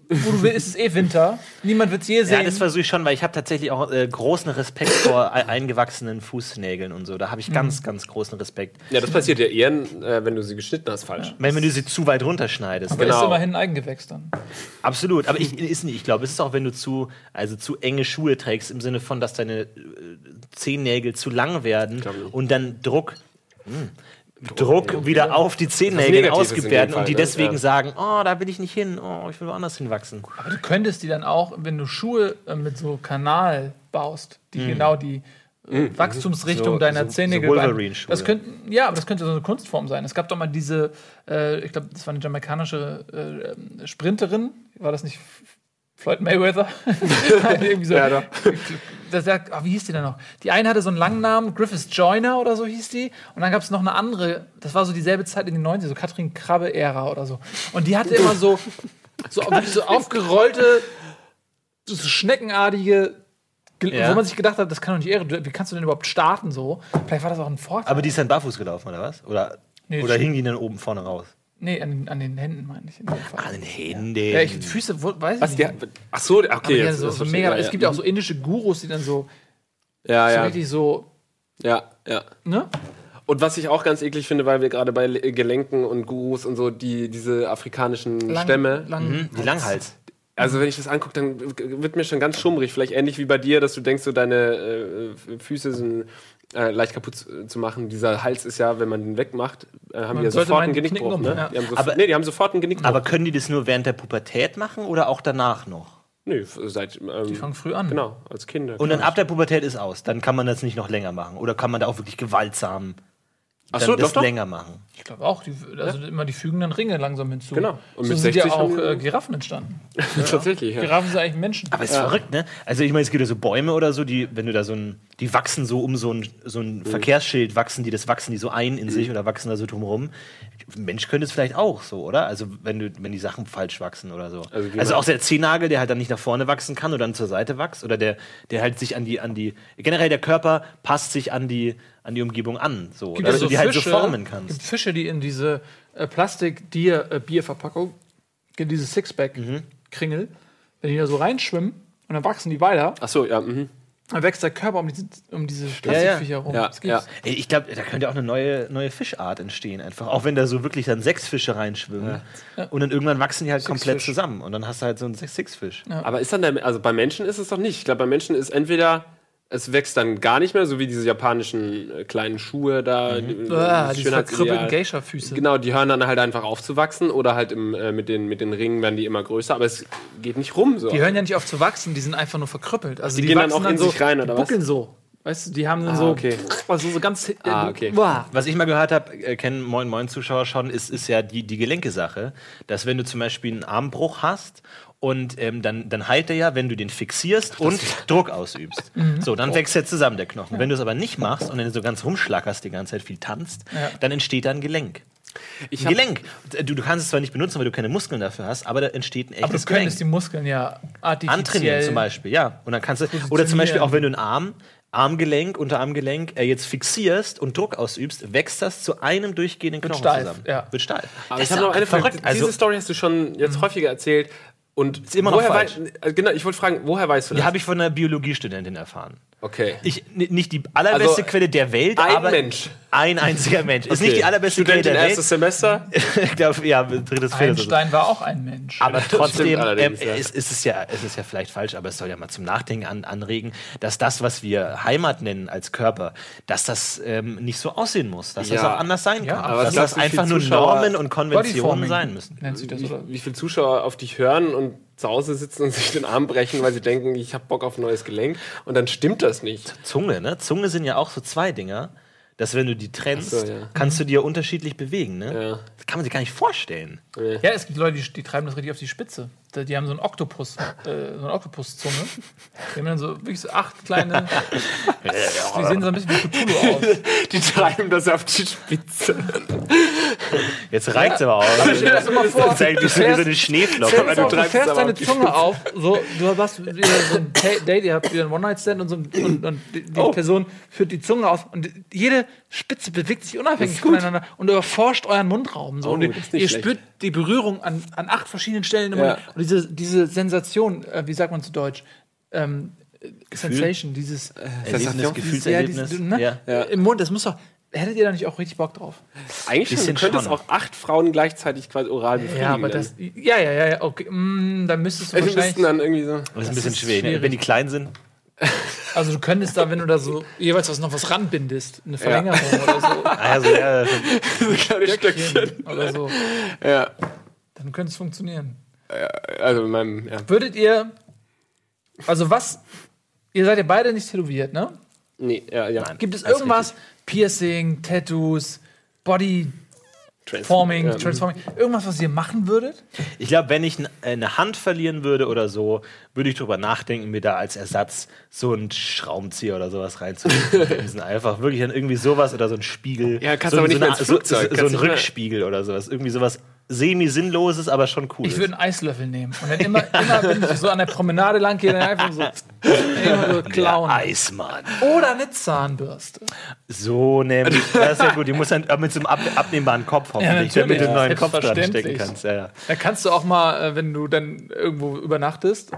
wo du willst, es ist eh Winter. Niemand wird es je Ja, sehen. das versuche ich schon, weil ich habe tatsächlich auch äh, großen Respekt vor e- eingewachsenen Fußnägeln und so. Da habe ich ganz, ganz großen Respekt. Ja, das passiert ja eher, äh, wenn du sie geschnitten hast, falsch. Wenn, wenn du sie zu weit runterschneidest. aber genau. ist immerhin ein Eigengewächs dann. Absolut, aber ich, ist nicht, ich glaube, es ist auch, wenn du zu, also zu enge Schuhe trägst, im Sinne von, dass deine äh, Zehennägel zu lang werden und dann Druck, mh, Druck wieder auf die Zehennägel dem werden Fall, und die ne? deswegen Ja. sagen, oh, da will ich nicht hin, oh, ich will woanders hinwachsen. Aber du könntest die dann auch, wenn du Schuhe äh, mit so Kanal baust, die genau die äh, Wachstumsrichtung So- deiner so- Zähne so. Das könnten, ja, aber das könnte so eine Kunstform sein. Es gab doch mal diese, äh, ich glaube, das war eine jamaikanische äh, Sprinterin, war das nicht Floyd Mayweather? [laughs] Irgendwie so. Ja, [laughs] Das, das, ah, wie hieß die denn noch? Die eine hatte so einen langen Namen, Griffiths Joyner oder so hieß die. Und dann gab es noch eine andere, das war so dieselbe Zeit in den 90 so Katrin Krabbe-Ära oder so. Und die hatte immer so, so, so aufgerollte, so schneckenartige, ge- Ja. wo man sich gedacht hat, das kann doch nicht irre. Wie kannst du denn überhaupt starten so? Vielleicht war das auch ein Vorteil. Aber die ist dann barfuß gelaufen, oder was? Oder, Nee, oder hingen die dann oben vorne raus? Nee, an, den- an den Händen meine ich. In dem Fall. An den Händen. Ja, ich, Füße, wo, weiß Was, ich nicht. ach so, okay. Aber jetzt- so, so mega, es gibt ja auch so indische Gurus, die dann so, Ja, so ja. richtig so, Ja, ja. ne? Und was ich auch ganz eklig finde, weil wir gerade bei Le- Gelenken und Gurus und so, die, diese afrikanischen Lang- Stämme. Lang, Die Langhals. Also wenn ich das angucke, dann wird mir schon ganz schummrig. Vielleicht ähnlich wie bei dir, dass du denkst, so deine äh, Füße sind äh, leicht kaputt zu- zu machen. Dieser Hals ist ja, wenn man den wegmacht, äh, haben Man die ja sofort einen Genickbruch. Ne? ja. Die haben sofort, Aber- nee, die haben sofort einen Genickbruch. Aber können die das nur während der Pubertät machen oder auch danach noch? Nö, f- seit. Ähm, die fangen früh an. genau, als Kinder. Und dann ab der Pubertät ist aus. Dann kann man das nicht noch länger machen. Oder kann man da auch wirklich gewaltsam Ach dann so, das doch, doch. länger machen? Ich glaube auch, die, also immer die fügen dann Ringe langsam hinzu. Genau. Und Und mit so sind ja 60 auch äh, Giraffen entstanden. [laughs] Tatsächlich, ja. Giraffen sind eigentlich Menschen. Aber es ist verrückt, ne? Also ich meine, es gibt ja so Bäume oder so, die, wenn du da so ein, die wachsen so um so ein, so ein Verkehrsschild, wachsen die, das wachsen die so ein in sich oder wachsen da so drumherum. Mensch könnte es vielleicht auch so, oder? Also wenn du, wenn die Sachen falsch wachsen oder so. Also wie Also, auch der Zehennagel, der halt dann nicht nach vorne wachsen kann oder dann zur Seite wächst oder der, der halt sich an die, an die, generell der Körper passt sich an die, an die Umgebung an, so. Es du so die halt so Fische- formen gibt kannst. Fische, die in diese äh, Plastik-Bierverpackung, in diese Sixpack-Kringel, wenn die da so reinschwimmen und dann wachsen die weiter, Ach so, ja. Mhm. dann wächst der Körper um diese, um diese Plastikviecher rum. Ja, Das gibt's. Ey, Ich glaube, da könnte auch eine neue, neue Fischart entstehen, einfach. Auch wenn da so wirklich dann sechs Fische reinschwimmen. Und dann irgendwann wachsen die halt komplett Six-Fisch. zusammen. Und dann hast du halt so einen Six- Six-Fisch. Aber ist dann der, also bei Menschen ist es doch nicht. Ich glaube, bei Menschen ist entweder es wächst dann gar nicht mehr, so wie diese japanischen äh, kleinen Schuhe da. die- Ah, das diese verkrüppelten Geisha-Füße. Genau, die hören dann halt einfach auf zu wachsen oder halt im, äh, mit, den, mit den Ringen werden die immer größer, aber es geht nicht rum so. Die hören ja nicht auf zu wachsen, die sind einfach nur verkrüppelt. Also Die die, gehen dann auch in so, sich rein, die oder was? buckeln so. Weißt du, die haben dann Ah, so, okay. also so ganz. Äh, Ah, okay. Boah. Was ich mal gehört habe, äh, kennen Moin Moin Zuschauer schon, ist, ist ja die, die Gelenke-Sache. Dass wenn du zum Beispiel einen Armbruch hast und ähm, dann, dann heilt er ja, wenn du den fixierst und Druck ausübst. [laughs] Mhm. So, dann wächst er zusammen, der Knochen. Wenn du es aber nicht machst und dann so ganz rumschlackerst, die ganze Zeit viel tanzt, Ja. dann entsteht da ein Gelenk. Ich Ein Gelenk. Du, du kannst es zwar nicht benutzen, weil du keine Muskeln dafür hast, aber da entsteht ein echtes Aber du Gelenk. könntest die Muskeln ja artifiziell. Antrainieren zum Beispiel, ja. Und dann kannst du, oder zum Beispiel auch wenn du einen Arm, Armgelenk, Unterarmgelenk äh, jetzt fixierst und Druck ausübst, wächst das zu einem durchgehenden Knochen steif, zusammen. ja. Wird steif. Aber Das ich habe noch eine Frage. verrückt. Diese Also, Story hast du schon jetzt häufiger erzählt. Und Ist immer noch woher falsch. wei- äh, genau, ich wollte fragen, woher weißt du Die das? habe ich von einer Biologiestudentin erfahren. Okay. Ich, nicht die allerbeste Also, Quelle der Welt, ein aber Mensch. ein einziger Mensch. Ist nicht die allerbeste Studentin Quelle der erstes Semester. Welt. [laughs] ich glaube, ja, drittes, viertes. Einstein war auch ein Mensch. Aber trotzdem ähm, ja. ist, ist, es ja, ist es ja vielleicht falsch, aber es soll ja mal zum Nachdenken an, anregen, dass das, was wir Heimat nennen als Körper, dass das ähm, nicht so aussehen muss, dass das Ja. auch anders sein Ja, kann. aber dass das viel einfach nur Zuschauer- Normen und Konventionen sein müssen. Nennt sich das, oder? Wie, wie viele Zuschauer auf dich hören und zu Hause sitzen und sich den Arm brechen, weil sie denken, ich habe Bock auf ein neues Gelenk und dann stimmt das nicht. Zunge, ne? Zunge sind ja auch so zwei Dinger, dass wenn du die trennst, so, ja. kannst du dir unterschiedlich bewegen, ne? Ja. Das kann man sich gar nicht vorstellen. Ja, es gibt Leute, die, die treiben das richtig auf die Spitze. Die, die haben so einen Oktopus, äh, so eine Oktopuszunge. Die haben dann so wirklich so acht kleine. [laughs] die sehen so ein bisschen wie Cthulhu aus. Die treiben das auf die Spitze. Jetzt reicht's aber auch. stell dir das immer vor, Das ist wie so eine Schneeflocke. Du treibst fährst aber deine auf Zunge auf, so, du hast wieder so ein Date, ihr habt wieder ein One-Night-Stand und, so, ein- und, und die, die Oh. Person führt die Zunge aus und jede Spitze bewegt sich unabhängig voneinander und überforscht euren Mundraum. So. Oh, und ihr, das ist nicht ihr schlecht. spürt die Berührung an, an acht verschiedenen Stellen im Ja. Mund. Und diese, diese Sensation, äh, wie sagt man zu Deutsch? Ähm, äh, Sensation, dieses Erlebnis, ja, Gefühlserlebnis. dieses, ne? ja. Im Mund, das muss doch. Hättet ihr da nicht auch richtig Bock drauf? Eigentlich schon, du könntest schon. auch acht Frauen gleichzeitig quasi oral befriedigen. Ja, aber das. Ja, ja, ja, ja, okay. Mm, dann müsstest du Die müssten wahrscheinlich. dann irgendwie so. Das ist ein bisschen ist schwierig. schwierig. Wenn die klein sind, [laughs] Also du könntest da, wenn du da so jeweils was noch was ranbindest, eine Verlängerung oder so, also, [laughs] ja, kleine Stöckchen. oder so, Ja. dann könnte es funktionieren. Also in meinem, ja. Würdet ihr, also was, ihr seid ja beide nicht tätowiert, ne? Nee, ja, ja. Gibt es irgendwas, Piercing, Tattoos, Body Trans- Forming, ja. Transforming, irgendwas, was ihr machen würdet? Ich glaube, wenn ich n- eine Hand verlieren würde oder so, würde ich drüber nachdenken, mir da als Ersatz so einen Schraubenzieher oder sowas reinzusetzen. [laughs] Einfach wirklich dann irgendwie sowas oder so ein Spiegel. Ja, kannst so, aber nicht so, mehr ins so, so, Flugzeug. so Kannst ein Rückspiegel oder sowas. Irgendwie sowas semi-sinnloses, aber schon cool. Ich würde einen Eislöffel nehmen und dann immer, immer wenn ich so an der Promenade lang gehe, dann einfach so, immer so klauen. Eismann. Oder eine Zahnbürste. So nämlich. Das ist ja gut. Die muss dann mit so einem ab, abnehmbaren Kopf hoffentlich, natürlich. damit du einen Ja, neuen Kopf dran stecken kannst. Ja, ja. Da kannst du auch mal, äh, wenn du dann irgendwo übernachtest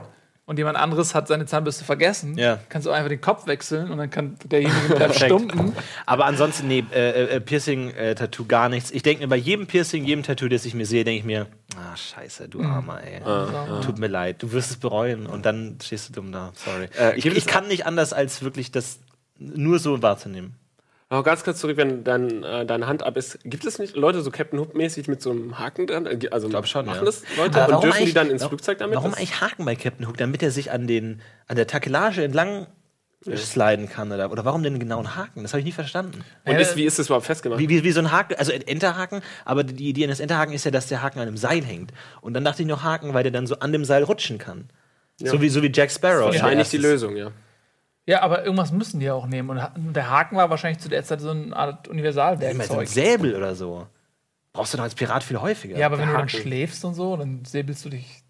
und jemand anderes hat seine Zahnbürste vergessen, Ja. kannst du einfach den Kopf wechseln und dann kann derjenige Perfekt. Stumpen. Aber ansonsten, nee, äh, äh, Piercing, äh, Tattoo gar nichts. Ich denke mir bei jedem Piercing, jedem Tattoo, das ich mir sehe, denke ich mir, ah, scheiße, du Armer, ey. Tut mir leid, du wirst es bereuen und dann stehst du dumm da. Sorry. Äh, ich, ich kann nicht anders, als wirklich das nur so wahrzunehmen. Aber ganz kurz zurück, wenn dein, äh, deine Hand ab ist, gibt es nicht Leute so Captain Hook-mäßig mit so einem Haken dran? Äh, Also ich glaub schon, machen ja. das Leute Aber und dürfen die dann ins warum- Flugzeug damit? Warum Das- eigentlich Haken bei Captain Hook? Damit er sich an, den, an der Takelage entlang sliden kann oder, oder warum denn genau einen Haken? Das habe ich nie verstanden. Und Äh, ist, wie ist das überhaupt festgemacht? Wie, wie, wie so ein Haken, also ein Enterhaken, aber die Idee eines Enterhaken ist ja, dass der Haken an einem Seil hängt. Und dann dachte ich noch Haken, weil der dann so an dem Seil rutschen kann. So, wie, so wie Jack Sparrow. Wahrscheinlich die. Lösung, ja. Ja, aber irgendwas müssen die ja auch nehmen. Und der Haken war wahrscheinlich zu der Zeit so eine Art Immer so ein Universalwerkzeug. Säbel oder so. Brauchst du doch als Pirat viel häufiger. Ja, aber wenn du dann Haken. schläfst und so, dann säbelst du dich,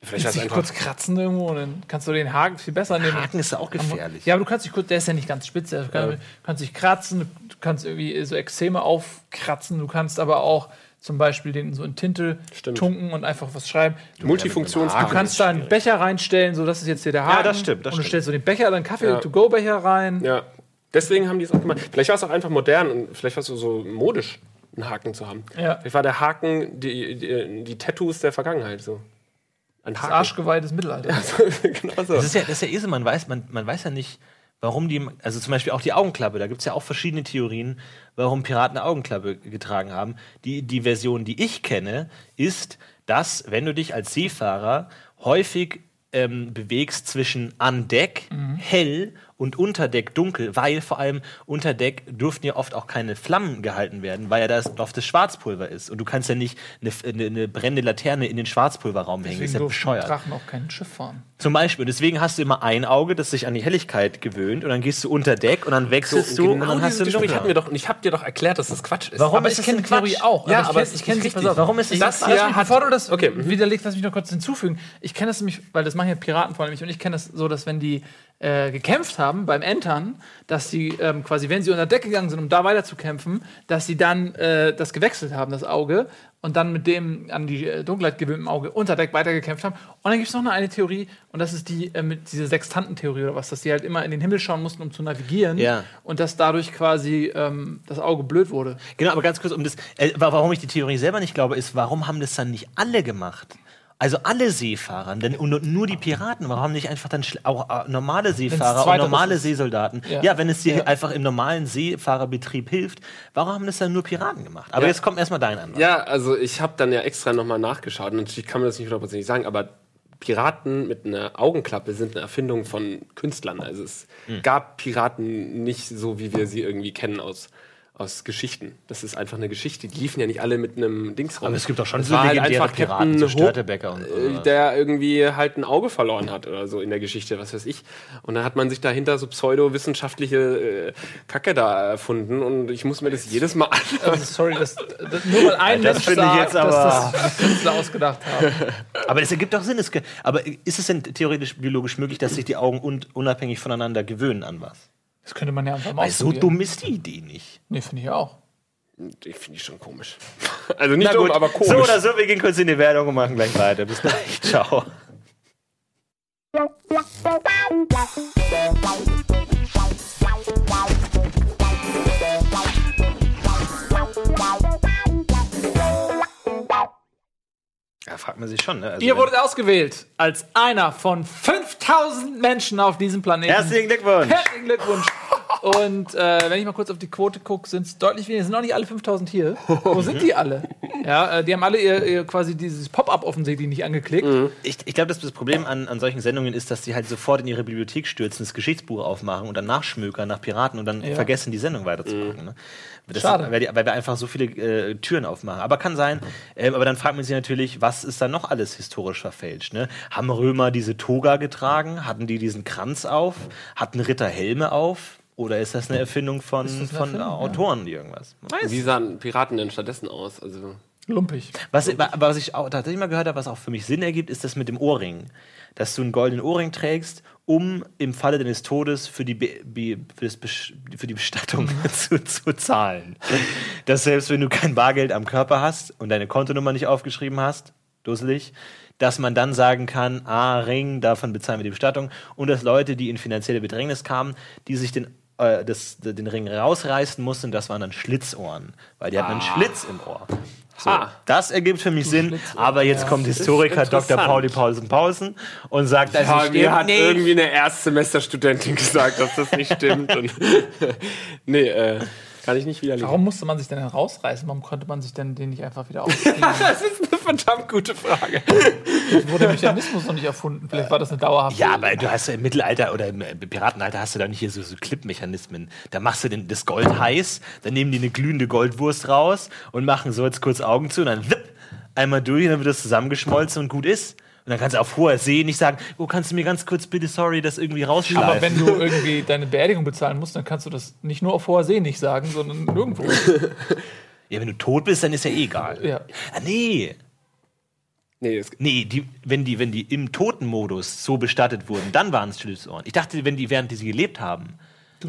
Vielleicht willst ist dich kurz kratzen irgendwo und dann kannst du den Haken viel besser nehmen. Haken ist ja auch gefährlich. Ja, aber du kannst dich kurz, der ist ja nicht ganz spitz, du kannst, du kannst dich kratzen, du kannst irgendwie so Extreme aufkratzen, du kannst aber auch zum Beispiel den so in Tinte Stimmt. tunken und einfach was schreiben. Du, Multifunktions. du kannst da einen Becher reinstellen, so das ist jetzt hier der Haken. das stimmt, das und du stellst so den Becher, dann Kaffee, Ja. To-Go-Becher rein. Ja. Deswegen haben die es auch gemacht. Vielleicht war es auch einfach modern und vielleicht war es so, so modisch, einen Haken zu haben. Ja. Vielleicht war der Haken die, die, die Tattoos der Vergangenheit so. Ein Das Haken. Arschgeweih des Mittelalters. [laughs] genau so. Das ist ja, das ist ja eh so, man weiß, man, man weiß ja nicht, warum die, also zum Beispiel auch die Augenklappe, da gibt es ja auch verschiedene Theorien, warum Piraten eine Augenklappe getragen haben. Die, die Version, die ich kenne, ist, dass, wenn du dich als Seefahrer häufig ähm, bewegst zwischen an Deck hell und unter Deck dunkel, weil vor allem unter Deck dürften ja oft auch keine Flammen gehalten werden, weil ja das oft das Schwarzpulver ist. Und du kannst ja nicht eine, eine, eine brennende Laterne in den Schwarzpulverraum hängen. Das ist Deswegen ja durften bescheuert. Drachen auch kein Schiff fahren. Zum Beispiel. Und deswegen hast du immer ein Auge, das sich an die Helligkeit gewöhnt und dann gehst du unter Deck und dann wechselst du und dann hast du doch und ich habe dir doch erklärt, dass das Quatsch ist. Warum Aber ist ich das kenne Theorie Quatsch? auch. Ja, ich aber ich ist kenne richtig. Auf. Warum ist ich, das- das hier hier bevor du das Okay, mhm. widerlegst, lass mich noch kurz hinzufügen. Ich kenne das nämlich, weil das machen ja Piraten vor allem nicht. Und ich kenne das so, dass wenn die äh, gekämpft haben beim Entern, dass sie ähm, quasi, wenn sie unter Deck gegangen sind, um da weiter zu kämpfen, dass sie dann äh, das gewechselt haben, das Auge, und dann mit dem an die äh, Dunkelheit gewöhnten Auge unter Deck weitergekämpft haben. Und dann gibt es noch eine, eine Theorie, und das ist die äh, mit diese Sextantentheorie oder was, dass sie halt immer in den Himmel schauen mussten, um zu navigieren, Ja. und dass dadurch quasi ähm, das Auge blöd wurde. Genau, aber ganz kurz, um das, wa- warum ich die Theorie selber nicht glaube, ist, warum haben das dann nicht alle gemacht? Also alle Seefahrer, denn nur die Piraten, warum haben nicht einfach dann auch äh, normale Seefahrer und normale. Seesoldaten? Ja. Ja. wenn es dir Ja. einfach im normalen Seefahrerbetrieb hilft, warum haben das dann nur Piraten gemacht? Aber Ja. jetzt kommt erstmal dein Antwort. Ja, also ich habe dann ja extra nochmal nachgeschaut. Und natürlich kann man das nicht hundertprozentig sagen, aber Piraten mit einer Augenklappe sind eine Erfindung von Künstlern. Also es Hm. gab Piraten nicht so, wie wir sie irgendwie kennen aus, aus Geschichten. Das ist einfach eine Geschichte. Die liefen ja nicht alle mit einem Dings rum. Aber es gibt doch schon Es so halt legendäre einfach Piraten, Captain so Hook, Störtebeker und so. äh, der irgendwie halt ein Auge verloren hat oder so in der Geschichte, was weiß ich. Und dann hat man sich dahinter so pseudowissenschaftliche äh, Kacke da erfunden und ich muss mir das jedes Mal an. Also, [laughs] sorry, dass, dass nur weil ein Das Mensch finde ich sagt, jetzt dass aber- das [laughs] die Künstler ausgedacht haben. [laughs] Aber das ergibt auch Sinn. Es, aber ist es denn theoretisch biologisch möglich, dass sich die Augen un unabhängig voneinander gewöhnen an was? Das könnte man ja einfach mal Weil so dumm ist die Idee nicht. Nee, finde ich auch. Ich finde ich schon komisch. [laughs] Also nicht dumm, aber komisch. So oder so, wir gehen kurz in die Werbung und machen gleich weiter. Bis gleich. [laughs] Ciao. [laughs] Ja, fragt man sich schon, ne? Also Ihr wurdet ausgewählt als einer von 5000 Menschen auf diesem Planeten. Herzlichen Glückwunsch. Herzlichen Glückwunsch. Und äh, wenn ich mal kurz auf die Quote gucke, sind es deutlich weniger. Sind noch nicht alle 5000 hier. Wo sind die alle? Ja, äh, die haben alle ihr, ihr quasi dieses Pop-up offensichtlich nicht angeklickt. Ich, ich glaube, das, das Problem an, an solchen Sendungen ist, dass sie halt sofort in ihre Bibliothek stürzen, das Geschichtsbuch aufmachen und dann nachschmökern nach Piraten und dann Ja. vergessen, die Sendung weiterzumachen. Ne? Das Schade. Ist, weil, die, weil wir einfach so viele äh, Türen aufmachen. Aber kann sein. Ähm, aber dann fragt man sich natürlich, was ist da noch alles historisch verfälscht? Ne? Haben Römer diese Toga getragen? Hatten die diesen Kranz auf? Hatten Ritter Helme auf? Oder ist das eine Erfindung von, eine von Erfindung? Autoren, die irgendwas? Weiß Wie sahen Piraten denn stattdessen aus? Also Lumpig. Was, wa- was ich auch tatsächlich mal gehört habe, was auch für mich Sinn ergibt, ist das mit dem Ohrring. Dass du einen goldenen Ohrring trägst, um im Falle deines Todes für die, Be Be für für die Bestattung [laughs] [laughs] zu, zu zahlen. Dass selbst wenn du kein Bargeld am Körper hast und deine Kontonummer nicht aufgeschrieben hast, dusselig, dass man dann sagen kann, ah, Ring, davon bezahlen wir die Bestattung. Und dass Leute, die in finanzielle Bedrängnis kamen, die sich den, äh, das, den Ring rausreißen mussten, das waren dann Schlitzohren. Weil die hatten einen Schlitz im Ohr. So, das ergibt für mich Sinn, aber jetzt kommt Historiker Dr. Pauli Paulsen Paulsen und sagt, also Ja, mir hat nicht. irgendwie eine Erstsemesterstudentin [laughs] gesagt, dass das nicht stimmt. Und [laughs] nee, äh, kann ich nicht widerlegen. Warum musste man sich denn rausreißen? Warum konnte man sich denn den nicht einfach wieder ausziehen? [laughs] Das ist verdammt gute Frage. Wurde der Mechanismus noch nicht erfunden? Vielleicht war das eine dauerhafte. Ja, aber du hast ja im Mittelalter oder im äh, Piratenalter hast du da nicht hier so, so Clip-Mechanismen. Da machst du den, das Gold heiß, dann nehmen die eine glühende Goldwurst raus und machen so jetzt kurz Augen zu und dann wipp, einmal durch und dann wird das zusammengeschmolzen und gut ist. Und dann kannst du auf hoher See nicht sagen, oh, kannst du mir ganz kurz bitte, sorry, das irgendwie rausschleifen. Aber wenn du irgendwie deine Beerdigung bezahlen musst, dann kannst du das nicht nur auf hoher See nicht sagen, sondern nirgendwo. ja, wenn du tot bist, dann ist ja eh egal. Ja. Ah, nee, Nee, es, Nee, die, wenn, die, wenn die im Totenmodus so bestattet wurden, dann waren es Schlitzohren. Ich dachte, wenn die, während die sie gelebt haben,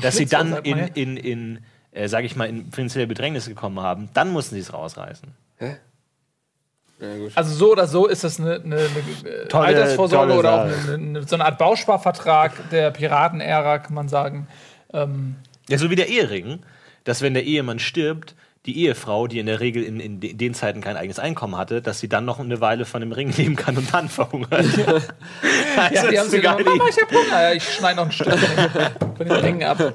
dass sie dann in, in, in äh, sag ich mal, in finanzielle Bedrängnis gekommen haben, dann mussten sie es rausreißen. ja, gut. Also so oder so ist das eine, eine, eine äh, Tolle- Altersvorsorge tolle oder auch eine, so eine Art Bausparvertrag der Piratenära, kann man sagen. Ähm, Ja, so wie der Ehering, dass wenn der Ehemann stirbt, die Ehefrau, die in der Regel in, in de- den Zeiten kein eigenes Einkommen hatte, dass sie dann noch eine Weile von dem Ring [laughs] leben kann und dann verhungert. also, ja, die haben eine gedacht, Mama, ich hab Hunger. Ja, ich schneide noch ein Stück von den Ringen ab.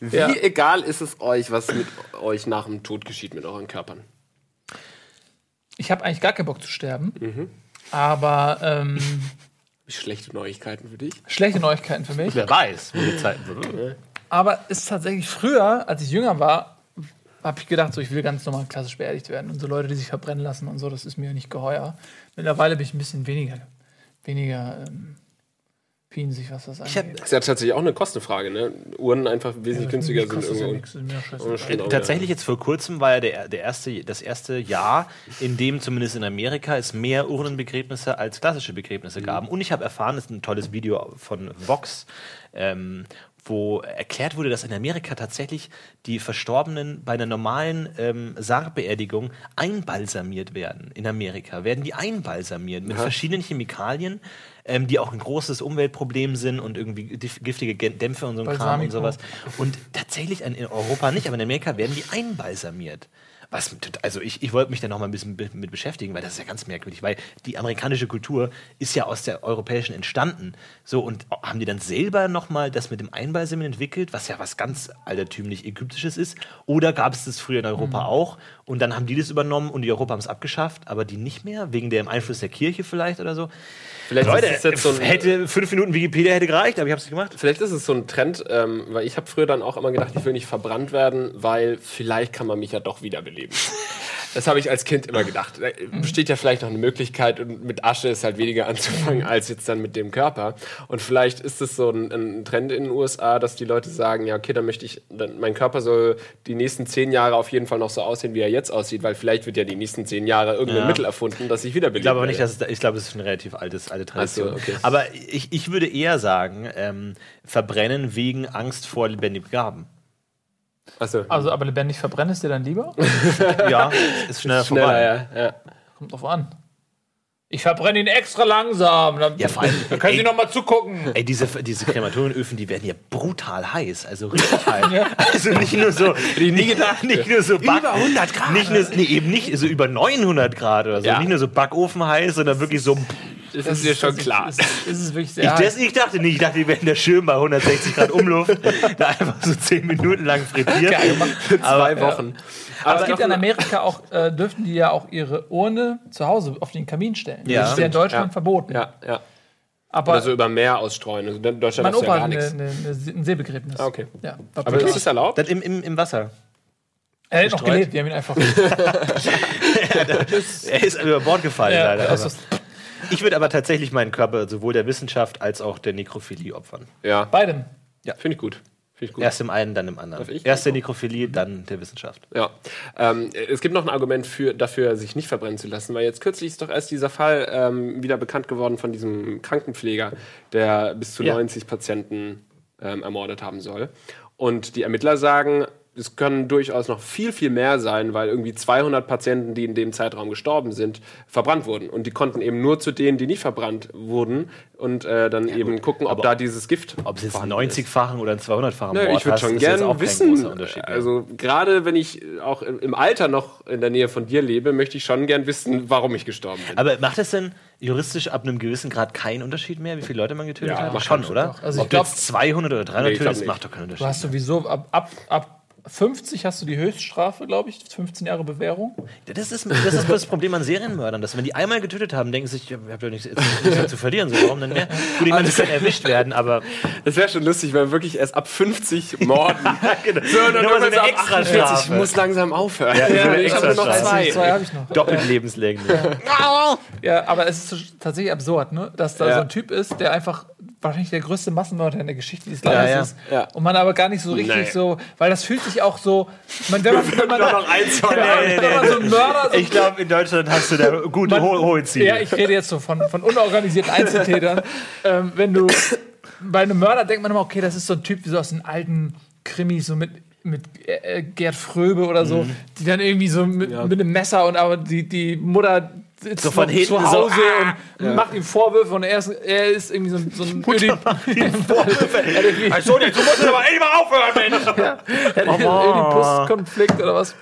Wie Ja. egal ist es euch, was mit euch nach dem Tod geschieht mit euren Körpern? Ich habe eigentlich gar keinen Bock zu sterben. Aber ähm, Wie [laughs] schlechte Neuigkeiten für dich? schlechte Neuigkeiten für mich. Wer weiß, wo die Zeiten Aber es ist tatsächlich früher, als ich jünger war, habe ich gedacht, so ich will ganz normal klassisch beerdigt werden. Und so Leute, die sich verbrennen lassen und so, das ist mir nicht geheuer. Mittlerweile bin ich ein bisschen weniger, weniger ähm, sich, was das hab- angeht. Das ist ja tatsächlich auch eine Kostenfrage, ne? Uhren einfach wesentlich günstiger sind. Ja irgendwo. auch, Tatsächlich jetzt vor kurzem war ja der, der erste, das erste Jahr, in dem zumindest in Amerika es mehr Urnenbegräbnisse als klassische Begräbnisse gab. Und ich habe erfahren, das ist ein tolles Video von Vox, ähm, wo erklärt wurde, dass in Amerika tatsächlich die Verstorbenen bei einer normalen ähm, Sargbeerdigung einbalsamiert werden. In Amerika werden die einbalsamiert mit verschiedenen Chemikalien, ähm, die auch ein großes Umweltproblem sind und irgendwie gif- giftige Dämpfe und so ein Kram und sowas. Und tatsächlich in Europa nicht, aber in Amerika werden die einbalsamiert. Was, also ich, ich wollte mich da noch mal ein bisschen mit beschäftigen, weil das ist ja ganz merkwürdig, weil die amerikanische Kultur ist ja aus der europäischen entstanden. So, und haben die dann selber noch mal das mit dem Einbalsamieren entwickelt, was ja was ganz altertümlich Ägyptisches ist? Oder gab es das früher in Europa auch und dann haben die das übernommen und die Europa haben es abgeschafft, aber die nicht mehr, wegen dem Einfluss der Kirche vielleicht oder so? Vielleicht Leute, ist jetzt so ein, hätte fünf Minuten Wikipedia hätte gereicht, aber ich habe es nicht gemacht. Vielleicht ist es so ein Trend, ähm, weil ich habe früher dann auch immer gedacht, ich will nicht verbrannt werden, weil vielleicht kann man mich ja doch wiederbeleben. Das habe ich als Kind immer gedacht. Da besteht ja vielleicht noch eine Möglichkeit und mit Asche ist halt weniger anzufangen als jetzt dann mit dem Körper. Und vielleicht ist es so ein, ein Trend in den USA, dass die Leute sagen, ja okay, dann möchte ich, dann, mein Körper soll die nächsten zehn Jahre auf jeden Fall noch so aussehen, wie er jetzt aussieht, weil vielleicht wird ja die nächsten zehn Jahre irgendein Ja. Mittel erfunden, das ich wiederbelebe. Ich glaube aber nicht, dass es ich glaube, es ist eine relativ altes, alte Tradition. Ach so, okay. Aber ich, ich würde eher sagen, ähm, verbrennen wegen Angst vor lebendig begraben. Also, Also, aber lebendig verbrennen ist dir dann lieber? [laughs] ja, ist schneller, vorbei. schneller, ja, ja. Kommt drauf an. Ich verbrenne ihn extra langsam. Dann, Ja, vor allem, dann können ey- Sie noch mal zugucken. Ey, diese, diese Krematorienöfen, die werden ja brutal heiß, also [laughs] richtig heiß. Also nicht nur so, nie gedacht, nicht nur so Back, Über 100 Grad. Nicht nur, nee, eben nicht so über 900 Grad oder so, Ja. nicht nur so Backofen heiß, sondern wirklich so. Das ist dir schon klar. Ist, ist es wirklich Ich, sehr das, ich dachte nicht, ich dachte, die werden der Schirm bei 160 Grad Umluft, [laughs] da einfach so 10 Minuten lang frittiert. Geil gemacht. Zwei Wochen. Aber es gibt in Amerika auch, äh, dürften die ja auch ihre Urne zu Hause auf den Kamin stellen. Ja. das ist ja in Deutschland Ja. verboten. Ja, ja. Aber Oder so über Meer ausstreuen. Also in Deutschland mein ist ja Opa hat gar eine, nichts. eine, eine, ein Seebegräbnis. Ah, okay. Ja, Aber das ist erlaubt? Dann im, im, im Wasser. er hat noch gelebt, wir haben ihn einfach. [laughs] Er ist über Bord gefallen, ja, leider. Ich würde aber tatsächlich meinen Körper sowohl der Wissenschaft als auch der Nekrophilie opfern. Ja, beidem. finde ich gut. Finde ich gut. Erst im einen, dann im anderen. Erst der Nekrophilie, dann der Wissenschaft. Ja. Ähm, es gibt noch ein Argument für, dafür, sich nicht verbrennen zu lassen, weil jetzt kürzlich ist doch erst dieser Fall ähm, wieder bekannt geworden von diesem Krankenpfleger, der bis zu Ja. 90 Patienten ähm, ermordet haben soll. Und die Ermittler sagen, es können durchaus noch viel, viel mehr sein, weil irgendwie 200 Patienten, die in dem Zeitraum gestorben sind, verbrannt wurden. Und die konnten eben nur zu denen, die nicht verbrannt wurden und äh, dann eben gucken, ob aber da dieses Gift Ob es jetzt vorhanden einen ist. 90-fachen oder einen 200-fachen Nö, Mord ich würde schon gerne wissen, also gerade wenn ich auch im Alter noch in der Nähe von dir lebe, möchte ich schon gern wissen, warum ich gestorben bin. aber macht es denn juristisch ab einem gewissen Grad keinen Unterschied mehr, wie viele Leute man getötet Ja, hat? macht schon, oder? Also ich Ob du glaub- jetzt 200 oder 300 Nee, ich tötest, macht doch keinen Du Unterschied. hast sowieso ab, ab, ab 50 hast du die Höchststrafe, glaube ich, 15 Jahre Bewährung. Das ist, das ist das Problem an Serienmördern, dass wenn die einmal getötet haben, denken sie sich, ich habe ja nichts, nichts mehr zu verlieren, so warum denn mehr? Gut, ich meine, sie können erwischt werden, aber Das wäre schon lustig, wenn wirklich erst ab 50 morden. [laughs] genau. so, dann Nur so eine ab 48, ich muss langsam aufhören. Ja, eine ich habe noch zwei. Zwei habe ich noch. doppelt lebenslänglich. Ja, aber es ist so- tatsächlich absurd, ne? dass da Ja. so ein Typ ist, der einfach wahrscheinlich der größte Massenmörder in der Geschichte des Landes ja. ist. Ja. Und man aber gar nicht so richtig Nee. so, weil das fühlt sich auch so, man, wenn man, wenn man, Nur noch eins von Nee, nee, nee. so Mörder so Ich glaube, in Deutschland hast du da gute, ho hohe Ziele. Ja, ich rede jetzt so von, von unorganisierten Einzeltätern. ähm, wenn du bei einem Mörder denkt man immer, okay, das ist so ein Typ wie so aus den alten Krimis, so mit, mit äh, Gerd Fröbe oder so, Mhm. die dann irgendwie so mit, mit einem Messer und aber die, die Mutter sitzt So von hinten zu so, Hause ah! und macht ihm Vorwürfe und er ist, er ist irgendwie so, ein- so ein [laughs] Ödip- [laughs] [laughs] so, jetzt musst du aber echt mal aufhören, Mensch. Oedipus-Konflikt oder was.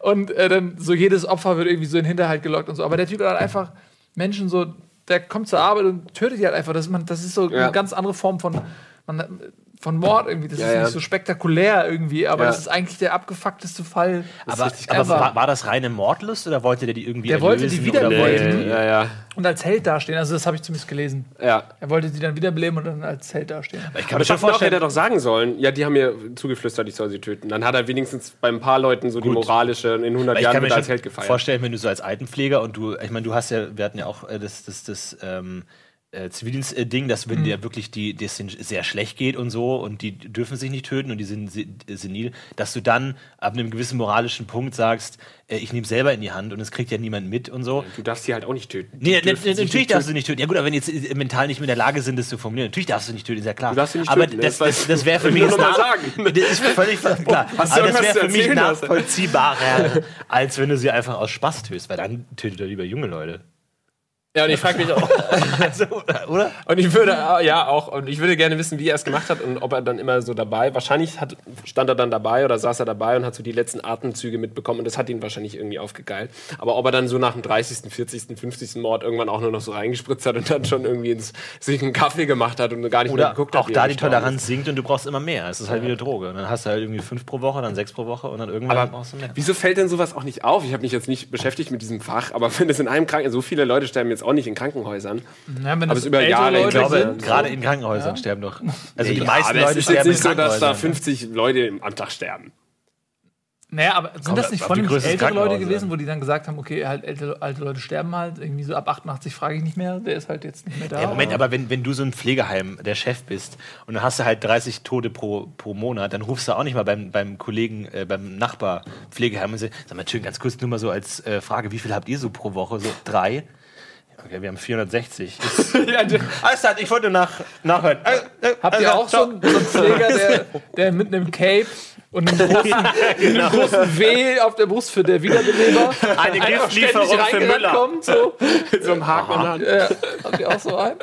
Und, und äh, dann so jedes Opfer wird irgendwie so in den Hinterhalt gelockt und so. Aber der Typ hat halt einfach Menschen so, der kommt zur Arbeit und tötet die halt einfach. Das, man, das ist so Ja. eine ganz andere Form von, man, von Mord irgendwie. Das Ja, ist ja. nicht so spektakulär irgendwie, aber Ja. das ist eigentlich der abgefuckteste Fall. Aber, aber war, war das reine Mordlust oder wollte der die irgendwie Der wollte die wiederbeleben. wollte die- Ja, ja, Und als Held dastehen. Also das habe ich zumindest gelesen. ja. Er wollte die dann wiederbeleben und dann als Held dastehen. Ich kann Aber mir schon davor hätte vorstellen, er doch sagen sollen, ja, die haben mir zugeflüstert, ich soll sie töten. Dann hat er wenigstens bei ein paar Leuten so die moralische, in 100 ich Jahren kann mir wird er als Held gefeiert. vorstellen, wenn du so als Altenpfleger und du, ich meine, du hast ja, wir hatten ja auch äh, das, das, das, ähm, äh, Zivildienst-Ding, dass wenn dir wirklich die, das sehr schlecht geht und so und die dürfen sich nicht töten und die sind se- senil, dass du dann ab einem gewissen moralischen Punkt sagst, äh, ich nehme selber in die Hand und es kriegt ja niemand mit und so. Du darfst sie halt auch nicht töten. Nee, ne, ne, natürlich darfst du nicht töten. Ja gut, aber wenn jetzt äh, mental nicht mehr in der Lage sind, das zu formulieren, natürlich darfst du nicht töten, ist ja klar. Du darfst sie nicht aber töten, das, das das, das wäre [laughs] für mich jetzt sagen. [laughs] Das ist völlig [laughs] klar. Du aber das wäre für mich nachvollziehbarer, als wenn du sie einfach aus Spaß tötest, weil dann tötet er lieber junge Leute. Ja, und ich frage mich auch. [laughs] Also, oder? Und ich würde, äh, ja, auch, und ich würde gerne wissen, wie er es gemacht hat und ob er dann immer so dabei, wahrscheinlich hat, stand er dann dabei oder saß er dabei und hat so die letzten Atemzüge mitbekommen und das hat ihn wahrscheinlich irgendwie aufgegeilt. Aber ob er dann so nach dem 30., 40., 50. Mord irgendwann auch nur noch so reingespritzt hat und dann schon irgendwie ins, sich einen Kaffee gemacht hat und gar nicht mehr Oder geguckt hat. auch da die Toleranz sinkt und du brauchst immer mehr. Es ist halt wie eine Droge. Und dann hast du halt irgendwie fünf pro Woche, dann sechs pro Woche und dann irgendwann Aber brauchst du mehr. wieso fällt denn sowas auch nicht auf? Ich habe mich jetzt nicht beschäftigt mit diesem Fach, aber [laughs] wenn es in einem Krankenhaus, so viele Leute sterben jetzt auch nicht in Krankenhäusern. Ja, wenn Aber es über Jahre, ich glaube, sind, gerade in Krankenhäusern sterben doch. [laughs] Also die Ja, meisten aber Leute es ist jetzt nicht so, dass da Krankenhäusern. 50 Leute im- am Tag sterben. Naja, aber sind das nicht des ältere Leute gewesen, wo die dann gesagt haben, okay, halt ältere, alte Leute sterben halt, irgendwie so ab 88 frage ich nicht mehr, der ist halt jetzt nicht mehr da. Ja, Moment, aber wenn, wenn du so ein Pflegeheim der Chef bist und dann hast du halt 30 Tote pro, pro Monat, dann rufst du auch nicht mal beim, beim Kollegen, äh, beim Nachbar Pflegeheim und sagst, sag mal, schön, ganz kurz nur mal so als äh, Frage, wie viel habt ihr so pro Woche? So drei? Okay, wir haben 460. [laughs] Ist, Alles klar, ich wollte nach, nachhören. Äh, äh, Habt ihr also, auch so einen, so einen Pfleger, [laughs] der, der mit einem Cape und einem großen, einem großen W auf der Brust für der Wiederbeleber Eine Giftlieferung für Müller. kommt? So. Mit so einem Haken in der Hand. Ja, habt ihr auch so einen?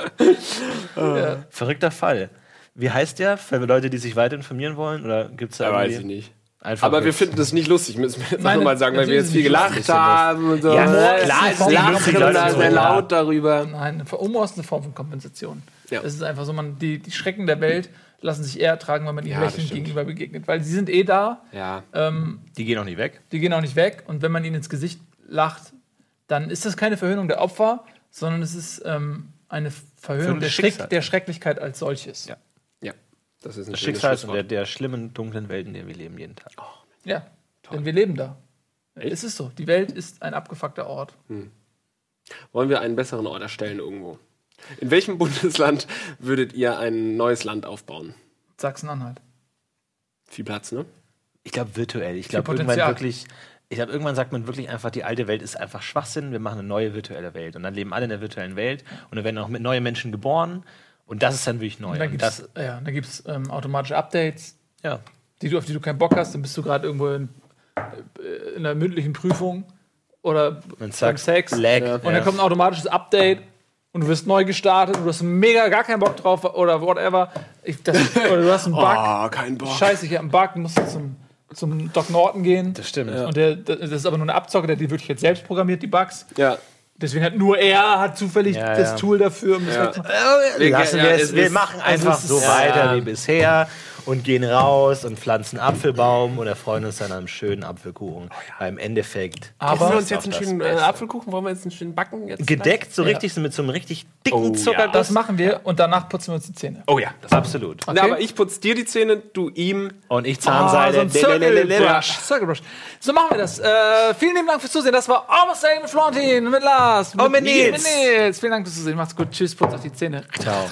ja. Verrückter Fall. Wie heißt der für Leute, die sich weiter informieren wollen? Oder gibt es da Ja, weiß irgendwie- ich nicht. Einfach Aber wir finden das nicht lustig, müssen wir jetzt mal sagen, weil wir jetzt viel gelacht haben und so. Ja, Ne? klar, ist lachen lustig, und Leute da sehr ja. laut darüber. Nein, Humor ist eine Form von Kompensation. Ja. Es ist einfach so, man, die, die Schrecken der Welt lassen sich eher ertragen, wenn man ihnen Ja, lächelnd gegenüber begegnet. Weil sie sind eh da, Ja. ähm, Die gehen auch nicht weg. die gehen auch nicht weg. Und wenn man ihnen ins Gesicht lacht, dann ist das keine Verhöhnung der Opfer, sondern es ist ähm, eine Verhöhnung der, Schreck, der Schrecklichkeit als solches. Ja. Das ist ein Das Schicksal der, der schlimmen, dunklen Welt, in der wir leben jeden Tag. Ja, denn wir leben da. Es ist so. Die Welt ist ein abgefuckter Ort. Wollen wir einen besseren Ort erstellen irgendwo? In welchem [laughs] Bundesland würdet ihr ein neues Land aufbauen? Sachsen-Anhalt. Viel Platz, ne? Ich glaube virtuell. Ich glaube irgendwann wirklich. Ich glaube, irgendwann sagt man wirklich einfach, die alte Welt ist einfach Schwachsinn, wir machen eine neue virtuelle Welt. Und dann leben alle in der virtuellen Welt und dann werden auch mit neue Menschen geboren. Und das ist dann wirklich neu. Und dann Und gibt es ja, dann gibt's, ähm, automatische Updates, ja. die du, auf die du keinen Bock hast. Dann bist du gerade irgendwo in, äh, in einer mündlichen Prüfung oder Und beim zack, Sex. lag, Und ja. dann kommt ein automatisches Update und du wirst neu gestartet und du hast mega gar keinen Bock drauf oder whatever. Ich, das, oder du hast einen [laughs] Bug. Ah, kein Bock. Scheiße, ich hab einen Bug, du musst zum, zum Doc Norton gehen. Das stimmt. Und der, das ist aber nur eine Abzocke, der die wirklich jetzt selbst programmiert, die Bugs. Ja. Deswegen hat nur er hat zufällig Ja, das ja. Tool dafür. Um das Ja. lassen ja, wir, es es, wir machen also einfach es so weiter wie bisher und gehen raus und pflanzen Apfelbaum und erfreuen uns dann am schönen Apfelkuchen. Weil im Endeffekt Aber- Wollen wir uns jetzt einen schönen äh, Beste. Apfelkuchen, wollen wir jetzt einen schönen Backen? Jetzt gedeckt, so Ja. richtig, so mit so einem richtig dicken Oh, ja. Zuckerguss. das machen wir und danach putzen wir uns die Zähne. Oh ja, das absolut. Na, aber ich putze dir die Zähne, du ihm. Und ich Ah, so Zahnseide. ein Circle Brush. Circle Brush. So machen wir das. Äh, vielen lieben Dank fürs Zusehen. Das war Almost Saying mit Florentin, mit Lars, Und mit Nils. mit Nils. Vielen Dank fürs Zusehen. Macht's gut. Tschüss, putzt auf die Zähne. Ciao.